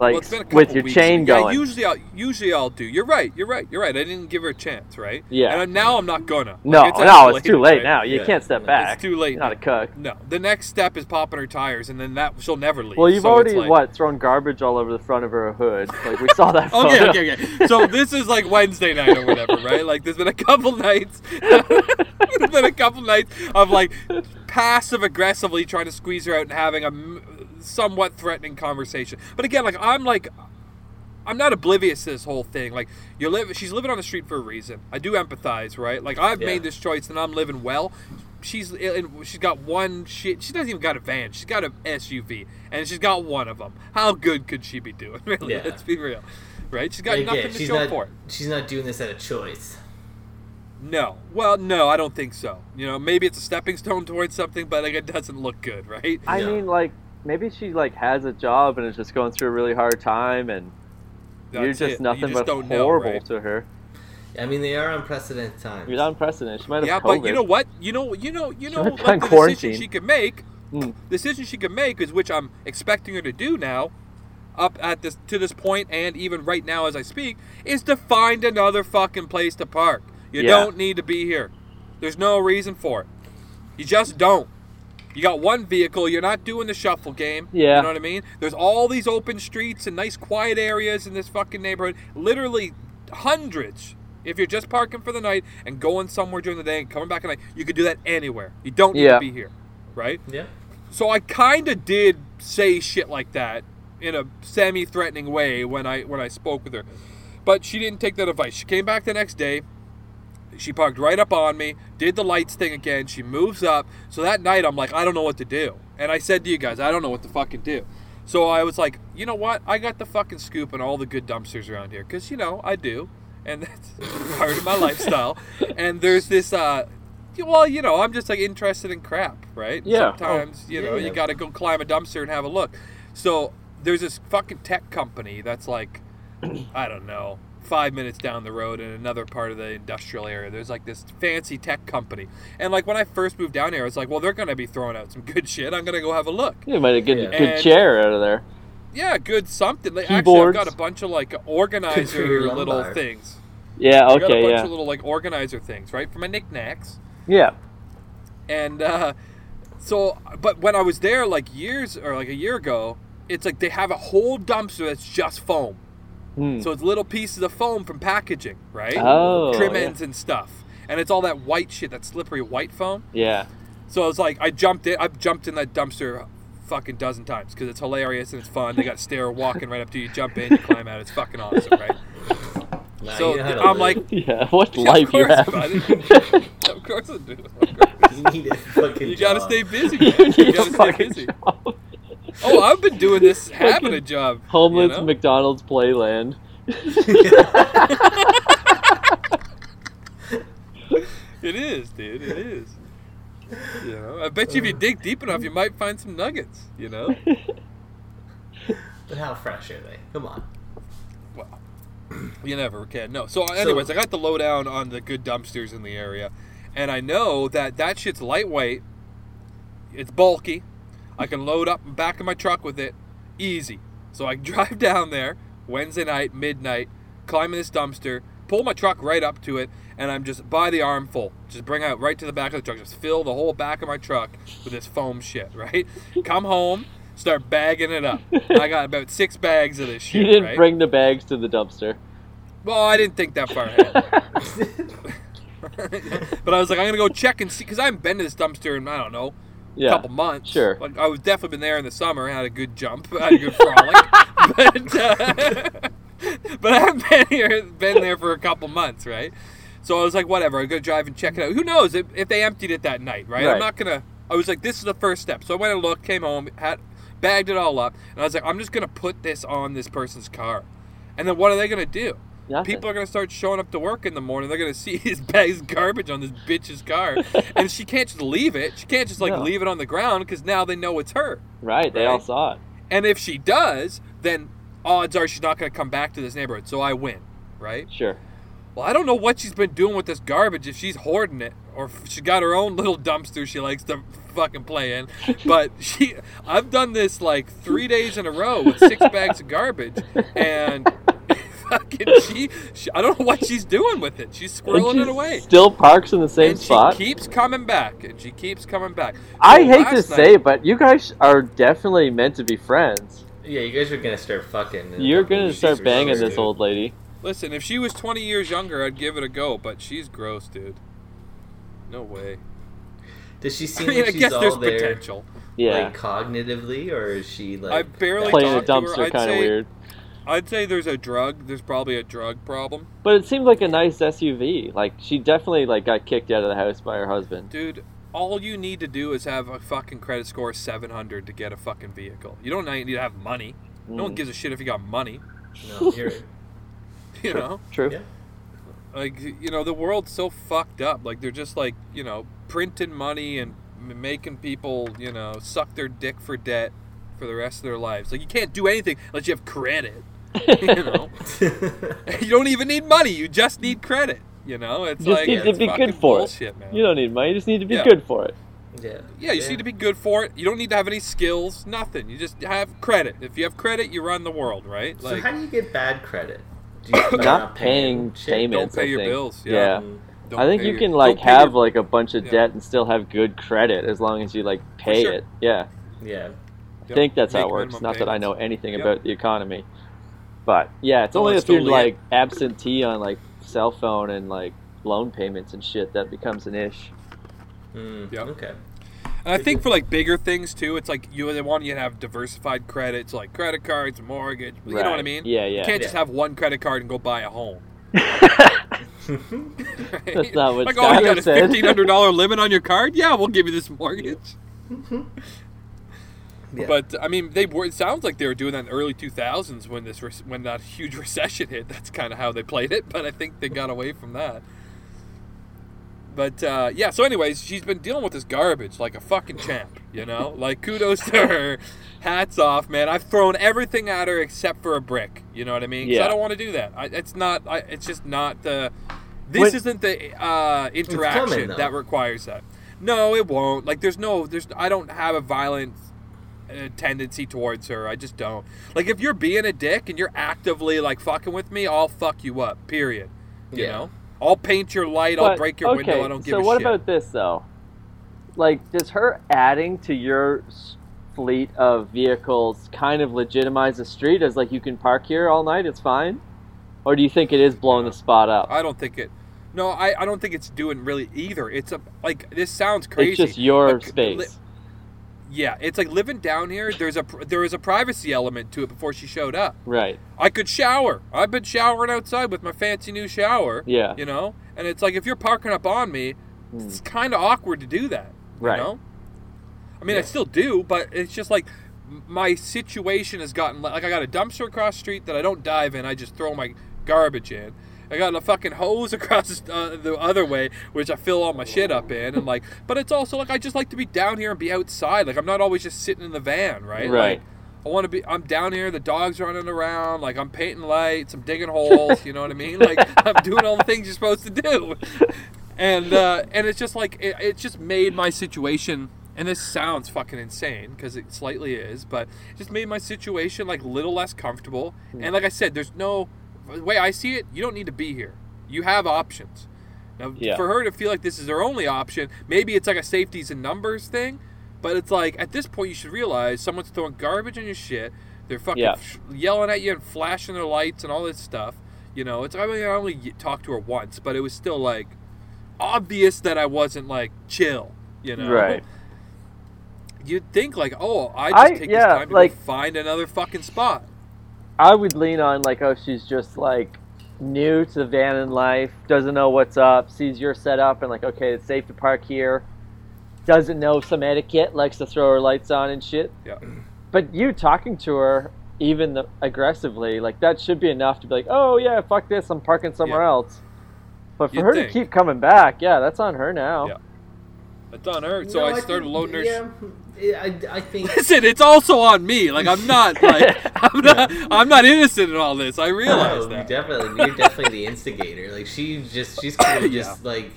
like Well, it's been a with your chain yeah, going. Usually, I'll, usually I'll do. You're right. You're right. You're right. I didn't give her a chance, right? Yeah. And I'm- now I'm not gonna. Like, no, it's no, it's too late right? now. You Yeah. can't step back. It's too late. You're not a cook. No, the next step is popping her tires, and then that she'll never leave. Well, you've So already like- what thrown garbage all over the front of her hood. Like we saw that. Okay, photo. okay, okay. So this is like Wednesday night or whatever, right? Like there's been a couple nights. there's been a couple nights of like passive aggressively trying to squeeze her out and having a somewhat threatening conversation. But again, like I'm like I'm not oblivious to this whole thing. Like you're living, she's living on the street for a reason. I do empathize, right? Like I've Yeah. made this choice and I'm living well. She's in, she's got one shit. She doesn't even got a van. She's got an SUV, and she's got one of them. How good could she be doing? Really, Yeah. let's be real, right? She's got Like, nothing yeah, to she's show not. for it. She's not doing this out of choice. No, well, no, I don't think so. You know, maybe it's a stepping stone towards something, but like it doesn't look good, right? I Yeah. mean, like maybe she like has a job and is just going through a really hard time, and you're just it. nothing you just but don't know, horrible right? to her. I mean, they are unprecedented times. You're unprecedented. She might have Yeah, COVID. but you know what? You know, you know, you know, might like the quarantine. decision she could make, Hmm. decision she could make is which I'm expecting her to do now, up at this to this point, and even right now as I speak, is to find another fucking place to park. You Yeah. don't need to be here. There's no reason for it. You just don't. You got one vehicle. You're not doing the shuffle game. Yeah. You know what I mean? There's all these open streets and nice quiet areas in this fucking neighborhood. Literally hundreds. If you're just parking for the night and going somewhere during the day and coming back at night, you could do that anywhere. You don't need Yeah. to be here, right? Yeah. So I kind of did say shit like that in a semi-threatening way when I when I spoke with her, but she didn't take that advice. She came back the next day. She parked right up on me, did the lights thing again. She moves up. So that night, I'm like, I don't know what to do. And I said to you guys, I don't know what to fucking do. So I was like, you know what? I got the fucking scoop on all the good dumpsters around here. Because, you know, I do. And that's part of my lifestyle. And there's this, uh, well, you know, I'm just like interested in crap, right? Yeah. Sometimes, you know, yeah. you got to go climb a dumpster and have a look. So there's this fucking tech company that's like, I don't know, five minutes down the road in another part of the industrial area. There's like this fancy tech company. And like when I first moved down here, I was like, well, they're going to be throwing out some good shit. I'm going to go have a look. You might have get Yeah. a good chair out of there. Yeah, good something. Like, actually, I've got a bunch of like organizer Computer little lumbar. things. Yeah. I got a bunch Yeah. of little like organizer things, right? For my knickknacks. Yeah. And uh, so, but when I was there like years or like a year ago, it's like they have a whole dumpster that's just foam. Hmm. So it's little pieces of foam from packaging, right? Oh, Trim yeah. ends and stuff. And it's all that white shit, that slippery white foam. Yeah. So it's like I jumped in. I've jumped in that dumpster fucking dozen times because it's hilarious and it's fun. They got a stair walking right up to you. You jump in, you climb out. It's fucking awesome, right? Nah, So you know how to I'm live. like, Yeah. What Yeah, life of you course, have. of course I do. Of course. you need a fucking You gotta job. stay busy. You Man. You need a gotta stay fucking busy. job. Oh, I've been doing this, having Fucking a job. Homeless you know? McDonald's playland. It is, dude. It is. You know, I bet you if you dig deep enough, you might find some nuggets. You know. But how fresh are they? Come on. Well, you never can. No. So, anyways, I got the lowdown on the good dumpsters in the area, and I know that that shit's lightweight. It's bulky. I can load up and back of my truck with it, easy. So I drive down there Wednesday night, midnight, climb in this dumpster, pull my truck right up to it, and I'm just by the armful. Just bring out right to the back of the truck. Just fill the whole back of my truck with this foam shit. Right. Come home. Start bagging it up. I got about six bags of this shit. You didn't right? bring the bags to the dumpster. Well, I didn't think that far ahead. but I was like, I'm gonna go check and see because I haven't been to this dumpster in I don't know a Yeah. couple months. sure. Like I was definitely been there in the summer, had a good jump, had a good frolic, but uh, but I haven't been here, been there for a couple months, right? So I was like, whatever, I'm gonna drive and check it out. Who knows if, if they emptied it that night, right? I'm not gonna. I was like, this is the first step. So I went and looked, came home, had bagged it all up, and I was like, I'm just gonna put this on this person's car, and then what are they gonna do? Nothing. People are gonna start showing up to work in the morning. They're gonna see his bag's garbage on this bitch's car, and she can't just leave it. She can't just like No. leave it on the ground because now they know it's her. right. They all saw it. And if she does, then odds are she's not gonna come back to this neighborhood. So I win, right? Sure. Well, I don't know what she's been doing with this garbage. If she's hoarding it, or she got her own little dumpster she likes to fucking play in. But she, I've done this like three days in a row with six bags of garbage, and fucking she, she, I don't know what she's doing with it. She's squirreling she it away. Still parks in the same and spot. she keeps coming back, and she keeps coming back. I hate to last say, night- but you guys are definitely meant to be friends. Yeah, you guys are gonna start fucking. You're gonna weeks, start for banging sure, this dude. old lady. Listen, if she was 20 years younger, I'd give it a go, but she's gross, dude. No way. Does she I seem mean, like I she's guess all there's there, potential. Yeah. like cognitively, or is she like? I barely Playing a talked to dumpster kind of weird. I'd say there's a drug. There's probably a drug problem, But it seemed like a nice SUV. Like she definitely like got kicked out of the house by her husband. dude. All you need to do is have a fucking credit score of 700 to get a fucking vehicle. You don't need to have money. No one Mm. gives a shit if you got money. No, you're, You True. know, True. yeah. like you know, the world's so fucked up. Like they're just like you know, printing money and making people you know suck their dick for debt for the rest of their lives. Like you can't do anything unless you have credit. you know, you don't even need money. You just need credit. You know, it's You just like need to be good for bullshit, it. man. You don't need money. You just need to be Yeah. good for it. yeah. Yeah, you just need to be good for it. You don't need to have any skills, nothing. You just have credit. If you have credit, you run the world, right? So Like, how do you get bad credit? Do you, by Not paying shit? payments. Don't pay I your think. bills, yeah. Yeah. Mm, don't I think pay you your- can like have your- like a bunch of Yeah. debt and still have good credit as long as you like pay sure. it. Yeah. Yeah. I think that's how it works. minimum Not that I know anything Yep. about the economy, but yeah, it's Oh, only it's if you're totally like absentee on like cell phone and like loan payments and shit that becomes an ish. Mm, Yep. Okay. And I think for like bigger things too, it's like you they want you to have diversified credits, like credit cards, mortgage. You know what I mean? Yeah, You yeah. can't just have one credit card and go buy a home. That's not what like, oh, you got Skyler a fifteen hundred dollar limit on your card? Yeah, we'll give you this mortgage. Yeah. But I mean, they were. It sounds like they were doing that in the early 2000s when this when that huge recession hit. That's kind of how they played it. But I think they got away from that. But uh, yeah. So, anyways, she's been dealing with this garbage like a fucking champ. You know, like kudos to her. Hats off, man. I've thrown everything at her except for a brick. You know what I mean? 'Cause I don't want to do that. I, it's not. I, it's just not the. This isn't the uh, interaction though. that requires that. No, it won't. Like, there's no. There's. I don't have a violent uh, tendency towards her. I just don't. Like if you're being a dick and you're actively like fucking with me, I'll fuck you up. Period. You Yeah. know, I'll paint your light. I'll break your okay, window. I don't give so a shit. So what about this though? Like, does her adding to your fleet of vehicles kind of legitimize the street as like you can park here all night? It's fine, or do you think it is blowing the spot up? I don't think it. No, I, I don't think it's doing really either. It's a like this sounds crazy. It's just your but- space. li- yeah, it's like living down here. There's a there is a privacy element to it before she showed up. right. I could shower. I've been showering outside with my fancy new shower. Yeah. You know, and it's like if you're parking up on me, Hmm. it's kind of awkward to do that. You Right. know? I mean, I still do, but it's just like my situation has gotten like I got a dumpster across the street that I don't dive in. I just throw my garbage in, I got a fucking hose across uh, the other way, which I fill all my shit up in, and like, but it's also like I just like to be down here and be outside. Like I'm not always just sitting in the van, right? Right. Like, I want to be. I'm down here. The dog's running around. Like I'm painting lights. I'm digging holes. You know what I mean? Like I'm doing all the things you're supposed to do. And uh, and it's just like it, it just made my situation. And this sounds fucking insane because it slightly is, but it just made my situation like a little less comfortable. And like I said, there's no the way I see it. You don't need to be here. You have options. Now, Yeah. for her to feel like this is her only option, maybe it's like a safeties and numbers thing. But it's like at this point, you should realize someone's throwing garbage on your shit. They're fucking Yeah. sh- yelling at you and flashing their lights and all this stuff. You know, it's I mean I only talked to her once, but it was still like obvious that I wasn't like chill. You know, Right. You'd think like, oh, I I- just take yeah, this time to like- go find another fucking spot. I would lean on like, oh, she's just like new to the van in life, doesn't know what's up, sees your setup, and like, okay, it's safe to park here. Doesn't know some etiquette, likes to throw her lights on and shit. Yeah. But you talking to her, even the, aggressively, like that should be enough to be like, oh yeah, fuck this, I'm parking somewhere Yeah. else. But for You'd her think. to keep coming back, yeah, that's on her now. Yeah. It's on her, so No, I started think- loading her. Yeah, I, I think Listen, it's also on me. Like I'm not like I'm not I'm not innocent in all this. I realize No, you that. definitely, you're definitely the instigator. Like she just, she's cool to Yeah. just like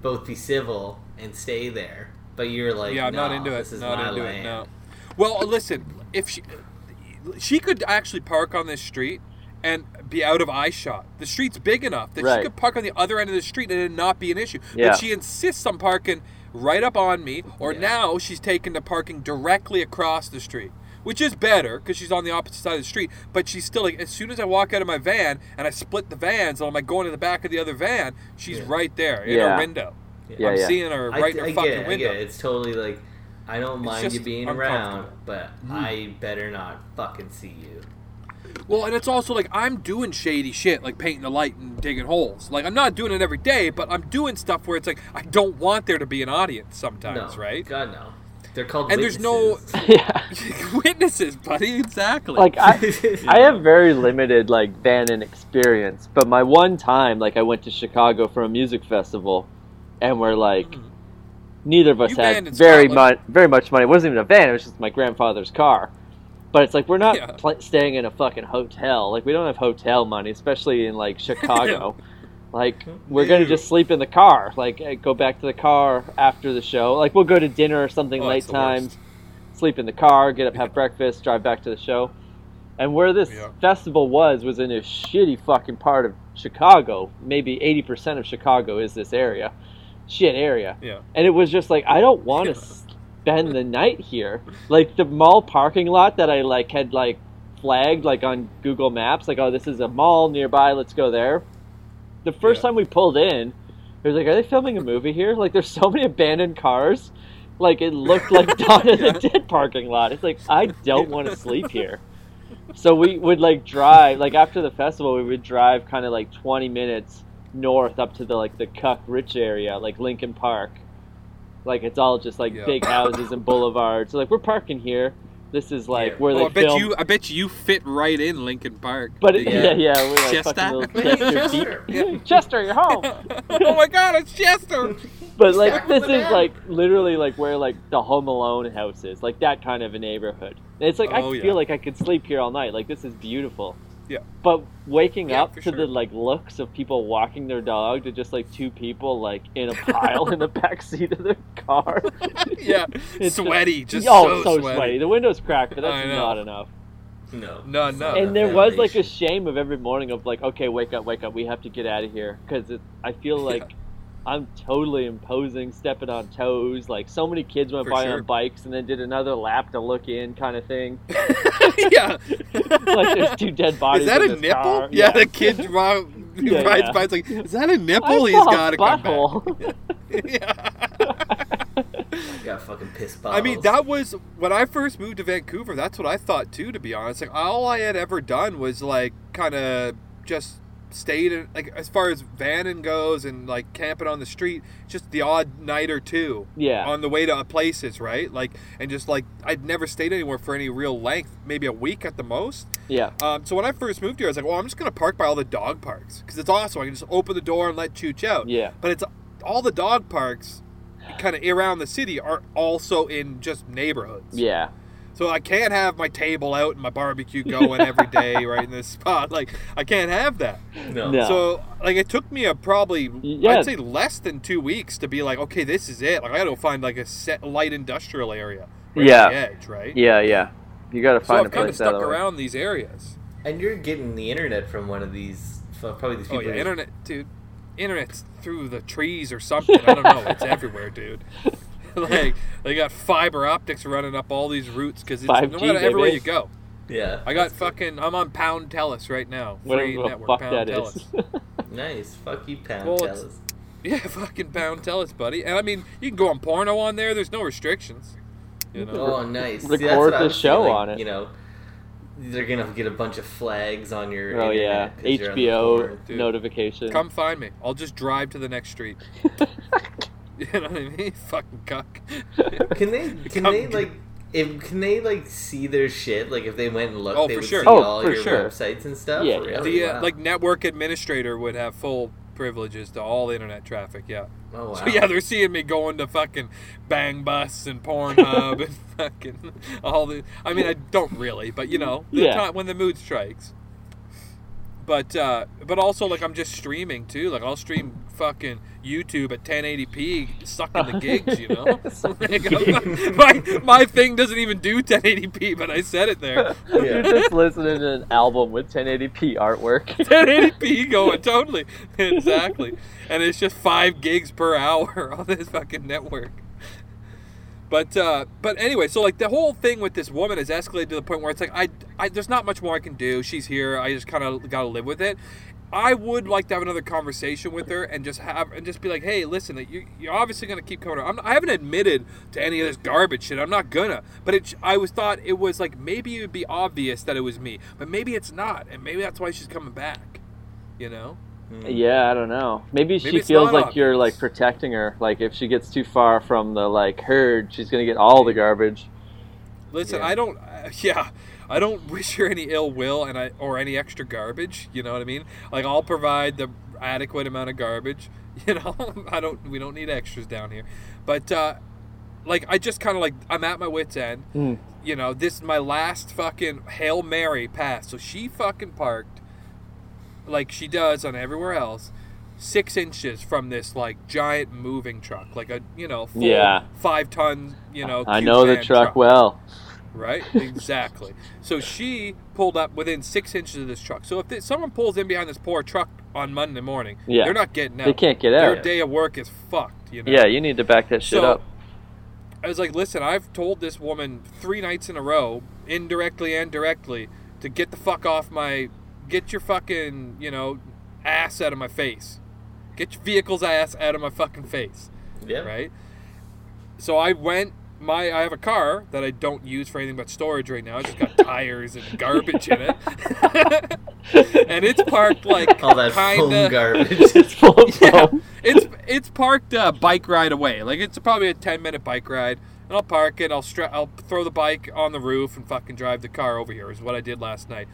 both be civil and stay there. But you're like, yeah, I'm not into it. This is Not my into land. it. No. Well, uh, listen, if she she could actually park on this street and be out of eye shot. The street's big enough that Right. she could park on the other end of the street and it not be an issue. Yeah. But she insists on parking right up on me, or Yeah. now she's taken to parking directly across the street. Which is better because she's on the opposite side of the street, but she's still like as soon as I walk out of my van and I split the vans and I'm like going to the back of the other van, she's Yeah. right there in Yeah. her window. Yeah, I'm yeah. seeing her I, right in her I fucking get it, I window. get it. It's totally like, I don't It's mind you being around, but mm-hmm. I better not fucking see you. Well, and it's also like I'm doing shady shit, like painting the light and digging holes. Like I'm not doing it every day, but I'm doing stuff where it's like I don't want there to be an audience sometimes, no, right? God no. They're called And there's no- witnesses. yeah. Witnesses, buddy, exactly. Like I, I have very limited like van in experience, but my one time, like I went to Chicago for a music festival, and we're like, neither of us Mm-hmm. You had very much, very much money. It wasn't even a van; it was just my grandfather's car. But it's like we're not Yeah. pl- staying in a fucking hotel. Like we don't have hotel money, especially in like Chicago. Like we're gonna just sleep in the car. Like eh, go back to the car after the show. Like we'll go to dinner or something Oh, late time sleep in the car, get up, have breakfast, drive back to the show. And where this Yeah. festival was was in a shitty fucking part of Chicago. Maybe 80% of Chicago is this area. Shit area. Yeah. And it was just like I don't want to spend the night here. Like the mall parking lot that I like had like flagged like on Google Maps like oh this is a mall nearby, let's go there. The first Yeah. time we pulled in, it was like are they filming a movie here? Like there's so many abandoned cars. Like it looked like Dawn of Yeah. the Dead parking lot. It's like I don't want to sleep here. So we would like drive like after the festival we would drive kind of like 20 minutes north up to the like the Cuck Rich area like Lincoln Park. Like it's all just like Yeah. big houses and boulevards. So like we're parking here. This is like Yeah. where Oh, they I bet film. you. I bet you fit right in Lincoln Park. but it, Yeah. Uh, yeah, yeah, we're like Chester? fucking little Chester, Chester. beat- Chester, you're home. oh my God, it's Chester. But like Stack this is them. like literally like where like the Home Alone house is, like that kind of a neighborhood. It's like I Oh, feel like I could sleep here all night. Like this is beautiful. Yeah. But waking Yeah, up to sure. the like looks of people walking their dog to just like two people like in a pile in the back seat of their car. yeah, It's sweaty, just oh, so, sweaty. sweaty. The windows cracked, but that's not enough. No. No, no. and enough there was like a shame of every morning of like, okay, wake up, wake up, we have to get out of here because I feel like I'm totally imposing, stepping on toes. Like so many kids went For by sure. on bikes and then did another lap to look in, kind of thing. yeah. like there's two dead bodies. Is that in a this nipple? car. Yeah, the kid ro- Yeah, rides yeah. by. It's like, is that a nipple? He's saw a got a come butthole. back. yeah. got fucking piss balls. I mean, that was when I first moved to Vancouver. That's what I thought too. To be honest, like all I had ever done was like kind of just stayed in like as far as vanning goes and like camping on the street, just the odd night or two. Yeah. On the way to places, right? Like and just like I'd never stayed anywhere for any real length, maybe a week at the most. Yeah. Um, so when I first moved here, I was like, well, I'm just gonna park by all the dog parks because it's awesome. I can just open the door and let Chooch out. Yeah. But it's all the dog parks, kind of around the city, are also in just neighborhoods. Yeah. So I can't have my table out and my barbecue going every day right in this spot. Like I can't have that. No. No. So like it took me a probably Yeah. I'd say less than two weeks to be like, okay, this is it. Like I got to find like a set light industrial area. Right Yeah. The edge, right. Yeah, yeah. You got to find So find I've a kind of place stuck out of the way. around these areas. And you're getting the internet from one of these, probably these Oh people. yeah, internet, dude. Internet's through the trees or something. I don't know. It's everywhere, dude. like they got fiber optics running up all these routes because it's no 5G, matter everywhere you go. Yeah. I got fucking. I'm on Pound Telus right now. Whatever Free the network. fuck Pound that Telus. is. Nice. Fuck you, Pound Well, it's- Telus. Yeah, fucking Pound Telus, buddy. And I mean, you can go on porno on there. There's no restrictions. You know. Oh, nice. See, record that's the show saying, on it. You know, they're gonna get a bunch of flags on your. oh yeah, internet 'cause you're on the HBO porn. Dude. notification. Come find me. I'll just drive to the next street. you know what I mean? Fucking cuck. Can they? Can Come they get- like? If can they like see their shit? Like if they went and looked, Oh, they for would sure. see Oh, all for your sure. websites and stuff. Yeah, Really? The uh, Wow. like network administrator would have full privileges to all internet traffic. Yeah. Oh wow. So yeah, they're seeing me going to fucking Bang Bus and Pornhub and fucking all the. I mean, I don't really, but you know, the Yeah. time when the mood strikes. But uh, but also like I'm just streaming too. Like I'll stream fucking YouTube at 1080p, sucking the gigs. You know, Like, my my thing doesn't even do 1080p, but I said it there. You're just listening to an album with 1080p artwork. 1080p going totally. Exactly. And it's just five gigs per hour on this fucking network. But uh but anyway so like the whole thing with this woman has escalated to the point where it's like i, I there's not much more i can do. She's here. I just kind of gotta live with it I would like to have another conversation with her and just have and just be like, "Hey, listen, you, you're obviously gonna keep coming. I'm, I haven't admitted to any of this garbage shit. I'm not gonna. But it, I was thought it was like maybe it would be obvious that it was me, but maybe it's not, and maybe that's why she's coming back. You know? Hmm. yeah, I don't know. Maybe, she Maybe it's feels not like you're like protecting her. Like if she gets too far from the like herd, she's gonna get all the garbage. Listen, Yeah. I don't. Uh, yeah, I don't wish her any ill will and I or any extra garbage. You know what I mean? Like I'll provide the adequate amount of garbage. You know, I don't. We don't need extras down here. But uh, like, I just kind of like I'm at my wits end. Mm. You know, this is my last fucking hail mary pass. So she fucking parked like she does on everywhere else. Six inches from this like giant moving truck, like a you know full Yeah. five ton you know. I know the van truck well. Right? Exactly. so she pulled up within six inches of this truck. So if th- someone pulls in behind this poor truck on Monday morning, Yeah. they're not getting out. They can't get out. Their day of work is fucked. You know. Yeah, you need to back that shit So, up. I was like, listen, I've told this woman three nights in a row, indirectly and directly, to get the fuck off my, get your fucking, you know, ass out of my face. Get your vehicle's ass out of my fucking face Yeah. right? So I went. My I have a car that I don't use for anything but storage right now. It's just got tires and garbage in it, and it's parked like All that kinda. foam garbage. it's full of Yeah, foam. it's it's parked a bike ride away. Like it's probably a ten minute bike ride, and I'll park it. I'll stra- I'll throw the bike on the roof and fucking drive the car over here. Is what I did last night.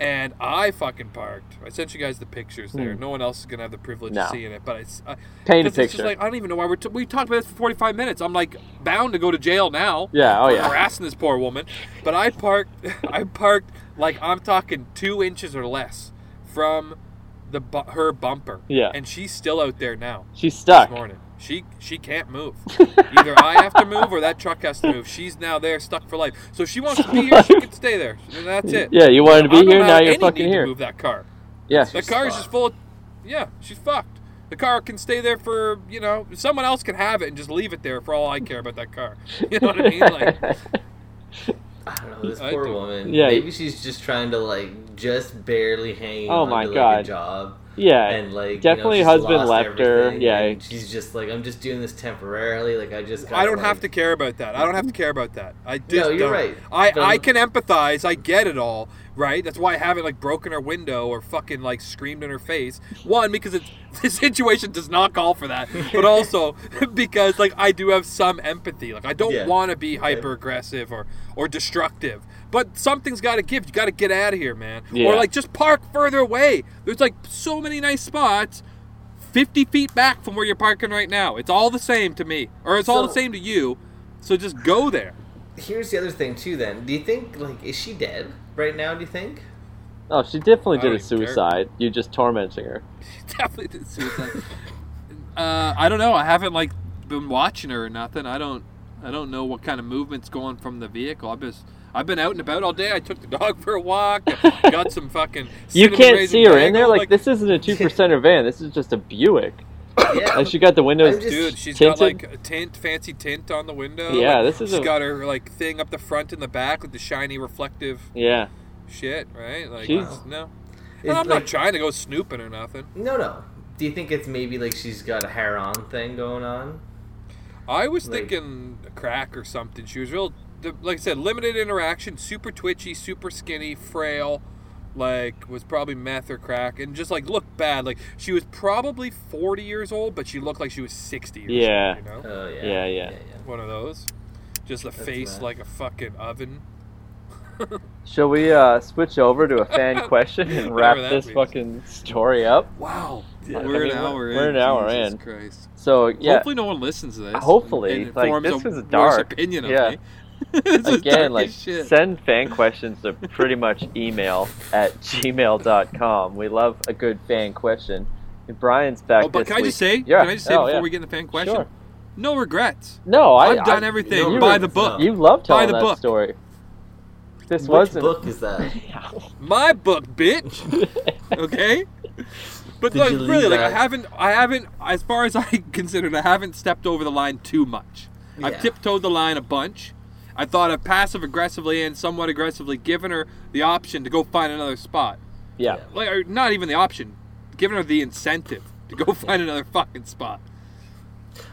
And I fucking parked. I sent you guys the pictures there. Hmm. No one else is gonna have the privilege No. of seeing it, but it's. I, Paint a 'cause it's just picture. like I don't even know why we're t- we talked about this for 45 minutes. I'm like bound to go to jail now. Yeah, oh for yeah. harassing this poor woman. But I parked. I parked like I'm talking two inches or less from the bu- her bumper. Yeah. And she's still out there now. She's stuck. This morning. She she can't move. Either I have to move or that truck has to move. She's now there stuck for life. So if she wants to be here, she can stay there. That's it. Yeah, you wanted to be don't here, now you're any fucking need to here. Move that car. Yeah. The car is just full of. Yeah, she's fucked. The car can stay there for you know someone else can have it and just leave it there for all I care about that car. You know what I mean? Like I don't know this I poor do. woman. Yeah. Maybe she's just trying to like just barely hang Oh on my to, like, God. a job. Yeah. And like definitely you know, husband lost left her, yeah. she's just like, I'm just doing this temporarily. Like I just. I gotta, don't have to care about that. I don't have to care about that. I just No, you're don't. right. I, Don't- I can empathize. I get it all. right? That's why I haven't like broken her window or fucking like screamed in her face. One, because it's the situation does not call for that, but also because like I do have some empathy. Like I don't Yeah. want to be hyper aggressive or or destructive. But something's got to give. You got to get out of here, man. Yeah. Or like just park further away. There's like so many nice spots. 50 feet back from where you're parking right now. It's all the same to me. Or it's all the same to you. So just go there. Here's the other thing too. Then, do you think like is she dead right now? Do you think? Oh, she definitely did a even care. suicide. You just tormenting her. She definitely did suicide. uh, I don't know. I haven't like been watching her or nothing. I don't. I don't know what kind of movements going from the vehicle. I've just. I've been out and about all day. I took the dog for a walk. Got some fucking. You can't see her in there. bagel, Like, this isn't a two percenter van. This is just a Buick. Yeah. Like she got the windows. I'm just- Dude, she's tinted. got like a tint, fancy tint on the window. Yeah, Like, this is She's a- got her like thing up the front and the back with the shiny reflective yeah. shit, right? Like, She's- no. And I'm like- not trying to go snooping or nothing. No, no. Do you think it's maybe like she's got a hair on thing going on? I was Like- thinking a crack or something. She was real, like I said, limited interaction, super twitchy, super skinny, frail. Like was probably meth or crack, and just like looked bad. Like she was probably 40 years old, but she looked like she was 60. Years Yeah. old, you know, Oh yeah. Yeah, yeah. one of those. Just a That's face mad. like a fucking oven. Shall we uh, switch over to a fan question and wrap this means. fucking story up? Wow, Yeah, we're mean, an hour we're- in. we're an hour Jesus in. Christ. So yeah, Hopefully, no one listens to this. Hopefully, and like, forms this a was worse dark. opinion of Yeah. me. This is dark again, like shit. send fan questions to pretty much email at gmail.com. We love a good fan question. And Brian's back. Oh, but this can I just say? Yeah. Can I just say Oh, before yeah. we get in the fan question? Sure. No regrets. No, I, I've done I- everything no by the book. You love Buy telling the that book. story. This Which wasn't. book is that? My book, bitch. Okay. But Did like, really, like I haven't, I haven't, as far as I considered, I haven't stepped over the line too much. I've tiptoed the line a bunch. I thought I've passive aggressively and somewhat aggressively giving her the option to go find another spot. yeah. Like, or not even the option, giving her the incentive to go find another fucking spot.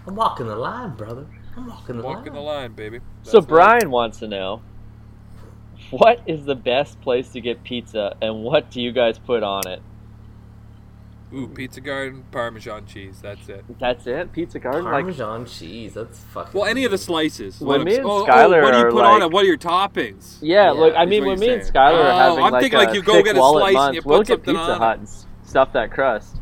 I'm walking the line, brother. I'm walking the line. Walking the line. line, baby. So That's Brian wants to know, what is the best place to get pizza, and what do you guys put on it? Ooh, Pizza Garden, Parmesan cheese. That's it. That's it. Pizza Garden. Like Parmesan cheese. That's fucking. Well, any of the slices. When What me I'm- and oh, oh, Skylar oh, what do you are put on it? What are your toppings? Yeah, Yeah, look, I mean, what when you're me and saying. Skylar are Oh, having I'm like thinking a like you go thick get a wallet slice and you we'll put get something Pizza on Hut and stuff that crust.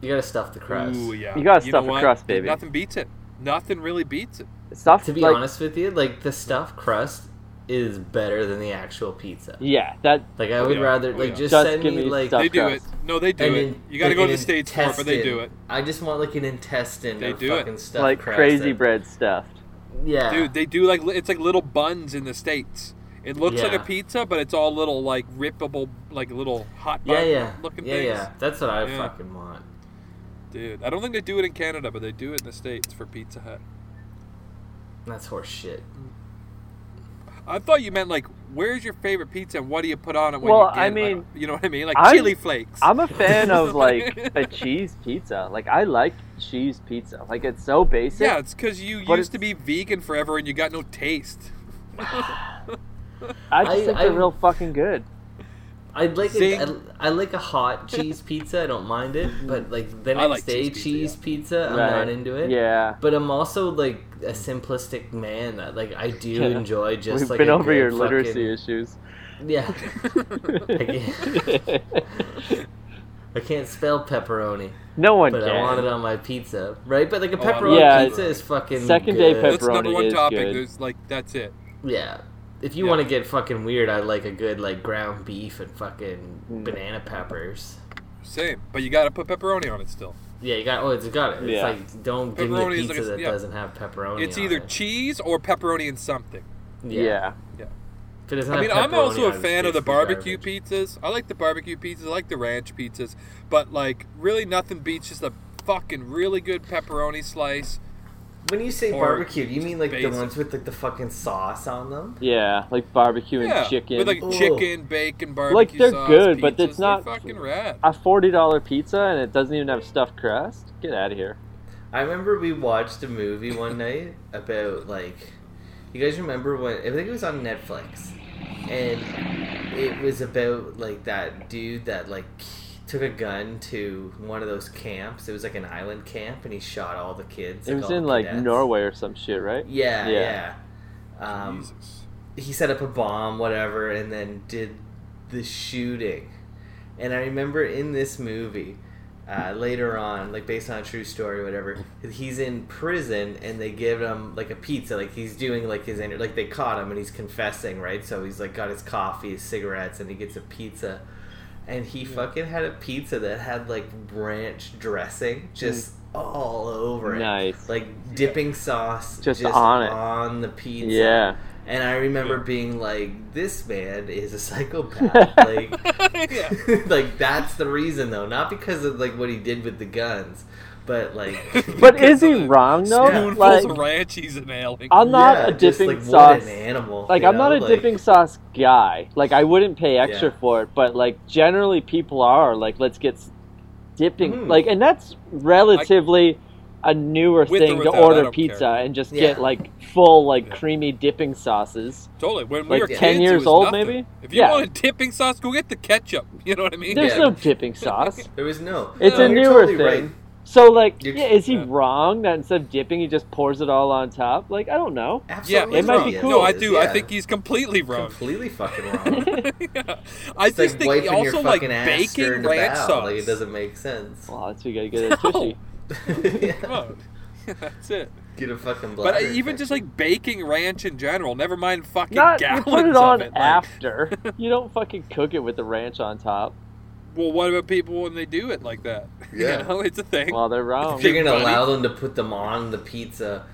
You gotta stuff the crust. Ooh, yeah. You gotta know stuff the crust, baby. Nothing beats it. Nothing really beats it. Stuff To be like, honest with you, like the stuffed crust is better than the actual pizza. yeah, that Like I would yeah. rather like yeah. just, Just send give me me like. They do crust. it. No, they do an it. in- You got to like go to the states for it, but they do it. I just want like an intestine. They of do it. stuffed like crust crazy and- bread stuffed. Yeah, Dude, they do like it's like little buns in the states. It looks like a pizza, but it's all little like rippable, like little hot yeah, bun yeah, looking yeah, things. yeah. That's what I Yeah. fucking want. Dude, I don't think they do it in Canada, but they do it in the states for Pizza Hut. That's horse shit. I thought you meant like, where's your favorite pizza and what do you put on it when Well, you get I it? Like, mean, you know what I mean? Like I'm- chili flakes. I'm a fan of like a cheese pizza. Like I like cheese pizza. Like it's so basic. yeah, it's because you But used to be vegan forever and you got no taste. I just I- think I- they're real fucking good. I like See? a, I, I like a hot cheese pizza. I don't mind it, but like the I next like day cheese cheese pizza, pizza, I'm Right. not into it. Yeah. But I'm also like a simplistic man. Like I do Yeah. enjoy just We've like been a over good your fucking- literacy issues. Yeah, I can't spell pepperoni, no one but can. I want it on my pizza, right? But like a Oh, pepperoni Yeah, pizza is fucking second day good. That's number Pepperoni one is topic. good. There's like that's it. Yeah. If you Yeah. want to get fucking weird, I like a good like ground beef and fucking Mm. banana peppers. Same, but you got to put pepperoni on it still. Yeah, you got. Oh, it's got it. It's Yeah. like don't give me a Pepperoni is pizza like a- that yeah. doesn't have pepperoni. It's on either it. cheese or pepperoni and something. yeah. Yeah. I mean, I'm also a on it, it's fan of the barbecue garbage. pizzas. I like the barbecue pizzas. I like the ranch pizzas. But like, really, nothing beats just a fucking really good pepperoni slice. When you say barbecue, do you mean like basic. the ones with like the fucking sauce on them? Yeah, like barbecue and yeah, chicken. with like Ooh. chicken, bacon, barbecue Like, they're sauce, good, but it's not- fucking rad. a forty dollar pizza and it doesn't even have stuffed crust. Get out of here. I remember we watched a movie one night about like. You guys remember when? I think it was on Netflix. and it was about like that dude that like took a gun to one of those camps. It was like an island camp, and he shot all the kids. It was in like cadets. Norway or some shit, right? Yeah, Yeah. yeah. Um, Jesus. he set up a bomb, whatever, and then did the shooting. And I remember in this movie, uh, later on, like based on a true story, whatever, he's in prison and they give him like a pizza, like he's doing like his inter- like they caught him and he's confessing, right? So he's like got his coffee, his cigarettes, and he gets a pizza. And he fucking had a pizza that had like ranch dressing just mm. all over it. Nice. Like dipping sauce Just on it. on the pizza. Yeah. And I remember being like, "This man is a psychopath." like, like that's the reason though, not because of like what he did with the guns, but like. But is he wrong though? Spoonfuls Like, of ranch he's inhaling. I'm not Yeah, a just, dipping like, sauce. What an animal. Like I'm not a Like, dipping sauce guy. Like I wouldn't pay extra Yeah. for it, but like generally people are like let's get dipping Mhm. like and that's relatively a newer thing to without, I order pizza care. and just Yeah. get like full like Yeah. creamy dipping sauces. Totally. When we Like were 10 kids, it years was old, nothing. maybe? If you Yeah. want a dipping sauce, go get the ketchup. You know what I mean? There's Yeah. no dipping sauce. There was no. It's No, a you're newer totally thing. right. So like, You're- yeah, is he yeah. wrong that instead of dipping he just pours it all on top? Like I don't know. Absolutely Yeah, It might wrong. be cool. No, I is, do. I think he's completely wrong. completely fucking wrong. yeah. I It's just like think wiping also like baking ranch bow. sauce. Like it doesn't make sense. Well, that's we gotta get a tushy. Yeah. Come on. That's it. Get a fucking But uh, bladder even just like baking ranch in general, never mind fucking Not you gallons put it of on it. like- after. you don't fucking cook it with the ranch on top. Well, what about people when they do it like that? Yeah. You know, it's a thing. Well, they're wrong. If you're gonna allow them to put them on the pizza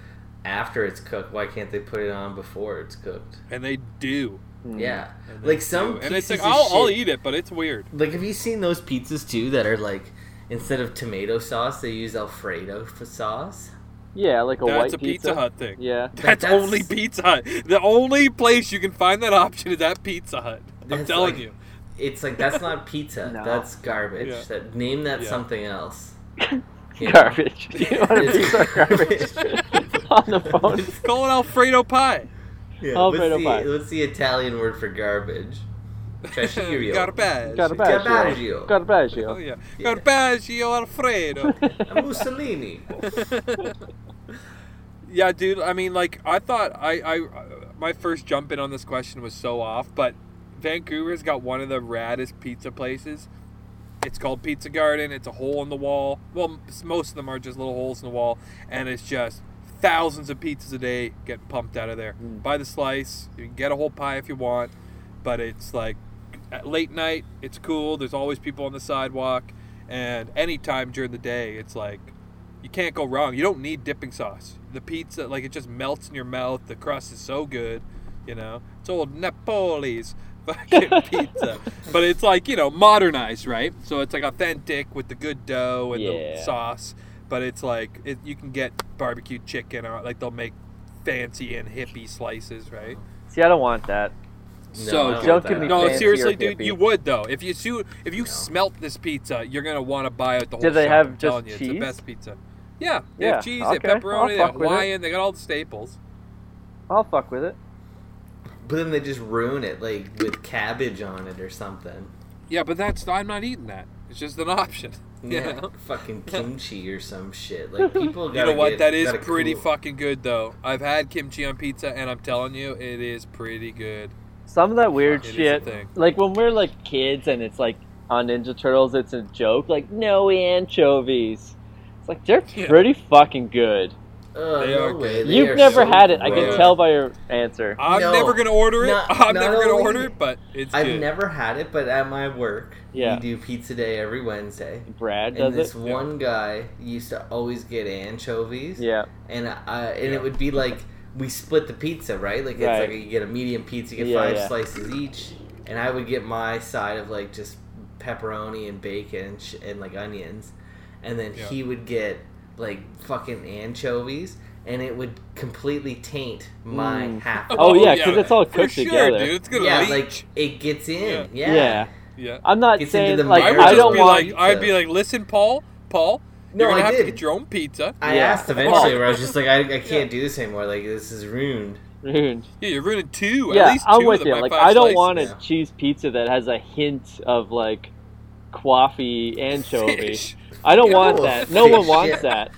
after it's cooked, why can't they put it on before it's cooked? and they do. Mm. Yeah, And they like some do. and it's like pieces of I'll, I'll eat it, but it's weird. Like, have you seen those pizzas too that are like instead of tomato sauce they use Alfredo f- sauce? Yeah, like a That's white a Pizza Hut thing. Yeah. That's, that's- only Pizza Hut. The only place you can find that option is at Pizza Hut. I'm telling like- you. It's like that's not pizza. No. That's garbage. Yeah. That name that Yeah. something else. You know? Garbage. You want a It's piece garbage on the phone? Call it Alfredo pie. Yeah, Alfredo what's, pie. the, what's the Italian word for garbage? Trashirio. Garbage. Garbaggio. Garbaggio. Garbaggio. Oh yeah. Yeah. Garbaggio Alfredo. A Mussolini. yeah, dude. I mean, like, I thought I, I, my first jump in on this question was so off, but Vancouver's got one of the raddest pizza places. It's called Pizza Garden. It's a hole in the wall. Well, most of them are just little holes in the wall, and it's just thousands of pizzas a day get pumped out of there. Mm. By the slice, you can get a whole pie if you want, but it's like at late night. It's cool. There's always people on the sidewalk, and anytime during the day, it's like you can't go wrong. You don't need dipping sauce. The pizza, like it just melts in your mouth. The crust is so good, you know. It's old Napoli's fucking pizza, but it's like you know modernized, right? So it's like authentic with the good dough and the sauce. But it's like it, you can get barbecued chicken, or like they'll make fancy and hippie slices, right? See, I don't want that. So I don't Don't give me No, seriously, dude, hippie. you would though. If you su- if you No. smelt this pizza, you're gonna want to buy out the whole. Do they shop, have I'm just telling you, It's the best pizza. Yeah, they Yeah, have cheese, okay, they have pepperoni, they have fuck it. Hawaiian, they got all the staples. I'll fuck with it. But then they just ruin it, like with cabbage on it or something. Yeah, but that's I'm not eating that. It's just an option. You Yeah, know? fucking kimchi or some shit. Like people You gotta know what? get- that is pretty cool. fucking good though. I've had kimchi on pizza, and I'm telling you, it is pretty good. Some of that weird It is a shit, like when we're like kids and it's like on Ninja Turtles, it's a joke. Like no anchovies. It's like they're Yeah. pretty fucking good. Uh, They no are way. good. They You've are never so had it. I can gross. tell by your answer. I'm No, never gonna order it. not- I'm not never gonna only- order it, but it's I've good. never had it, but at my work, Yeah. we do pizza day every Wednesday. Brad And does this it. one guy used to always get anchovies. Yeah. And I and Yeah. it would be like we split the pizza, right? Like it's Right. like you get a medium pizza, you get Yeah, five yeah. slices each, and I would get my side of like just pepperoni and bacon and, sh- and like onions, and then Yeah. he would get like fucking anchovies, and it would completely taint my Mm. half. Oh, yeah, 'cause it's all for cooked sure, together. dude. It's gonna yeah, leach. like it gets in. Yeah. Yeah. Yeah. yeah. I'm not Gets saying the like I would I I don't be want. like, I'd be like, listen, Paul, Paul, No, you're gonna I have did. to get your own pizza. I Yeah. asked eventually Oh. where I was just like, I, I can't do this anymore. Like this is ruined. ruined. Yeah, you're ruining two. yeah, at least two I'm of with them you. Like I don't slices. want a yeah. cheese pizza that has a hint of like coffee anchovy. Fish. I don't Yeah, want that. No one wants yeah. that.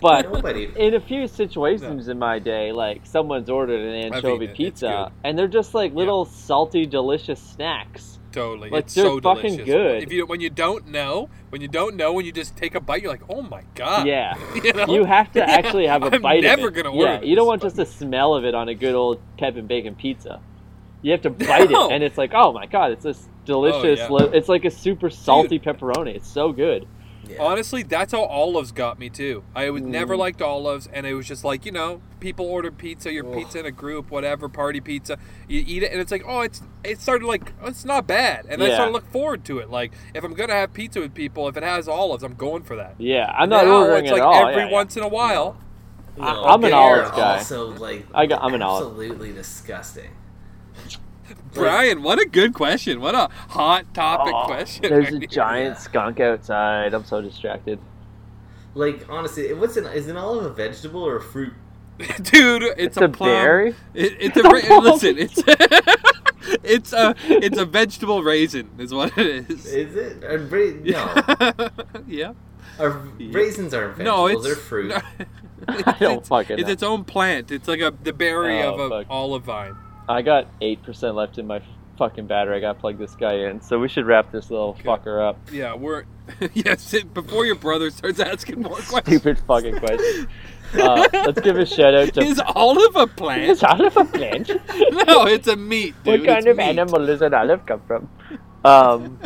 But Nobody. in a few situations in my day, like someone's ordered an anchovy eaten it. Pizza, and they're just like little salty, delicious snacks. Totally. Like, it's they're so fucking delicious. good. If you when you don't know, when you don't know, when you just take a bite, you're like, oh my god. Yeah. You, know? You have to Yeah, actually have a I'm bite never of it. gonna order yeah, you don't want but- just the smell of it on a good old pep and bacon pizza. You have to bite No. it, and it's like, oh my god, it's this oh, delicious. yeah. li- it's like a super salty pepperoni. It's so good. Yeah. Honestly, that's how olives got me too. I was never Mm. liked olives, and it was just like you know, people order pizza, your Ugh. pizza in a group, whatever, party pizza. You eat it, and it's like, oh, it's it started like oh, it's not bad, and I Yeah. started to look forward to it. Like if I'm gonna have pizza with people, if it has olives, I'm going for that. Yeah, I'm not now, ordering it's it like at all. every yeah, yeah. once in a while. No, I- I'm an they're guy. Also, like I got- I'm an olive. Absolutely disgusting. Brian, what a good question. What a hot topic Oh, question. There's a right here. giant Yeah. skunk outside. I'm so distracted. Like honestly, what's an is an olive a vegetable or a fruit? Dude, it's, It's a, a plum. berry? It, it's a ra- listen. It's it's a it's a vegetable raisin is what it is. Is it? Are ra- no, yeah. Are, raisins aren't No, vegetables. it's they're fruit. I don't it's, fucking It's know. its own plant. It's like a the berry Oh, of a fuck. olive vine. I got eight percent left in my fucking battery. I got to plug this guy in, so we should wrap this little fucker up. Yeah, we're yes. It, before your brother starts asking more questions, Stupid fucking questions. Uh, let's give a shout out to. is olive a plant? Is olive a plant? no, it's a meat. Dude. what kind It's of meat. animal does an olive come from? Um,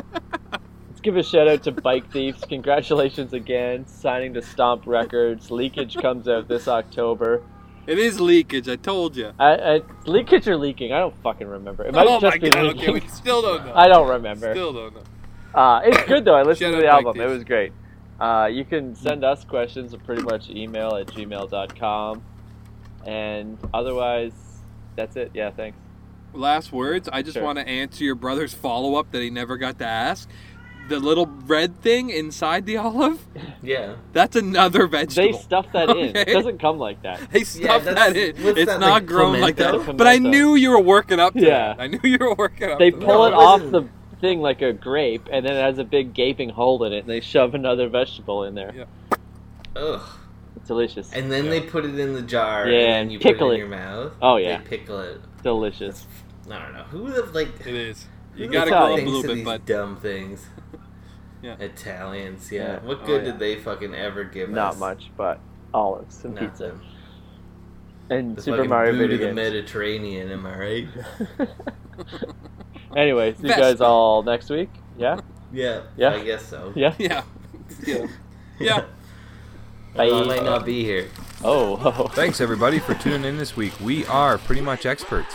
let's give a shout out to Bike Thieves. Congratulations again, signing to Stomp Records. Leakage comes out this October. It is leakage. I told you. I, I, leakage or leaking? I don't fucking remember. It might Oh just my be god. leaking. Okay, we still don't know. I don't remember. Still don't know. Uh, it's good though. I listened to the album. It was great. Uh, you can send us questions at pretty much email at gmail.com. And otherwise, that's it. Yeah, thanks. Last words. I just Sure. want to answer your brother's follow up that he never got to ask. The little red thing inside the olive. yeah. That's another vegetable. They stuff that in. It doesn't come like that. They stuff that's- that in. It's that, not like, grown like that. But I knew you were working up to Yeah. that. I knew you were working up They to pull No, it it off the thing like a grape, and then it has a big gaping hole in it, and they shove another vegetable in there. Yeah. Ugh. It's delicious. And then Yeah. they put it in the jar. Yeah, and and you pickle put it it. your mouth. Oh, yeah. They pickle it. delicious. I don't know. Who would have like? It is. You gotta the fuck grow up a little bit, these but dumb things. Yeah. Italians. Yeah. Yeah. What Oh, good yeah. did they fucking ever give us? Not much, but olives and Nothing. pizza and The Super fucking Mario boot video of the games. Mediterranean. Am I right? Anyway, see you guys all next week. Yeah. Yeah. Yeah. I guess so. Yeah. yeah. yeah. Yeah. Bye. I might not be here. Oh. Thanks everybody for tuning in this week. We are pretty much experts.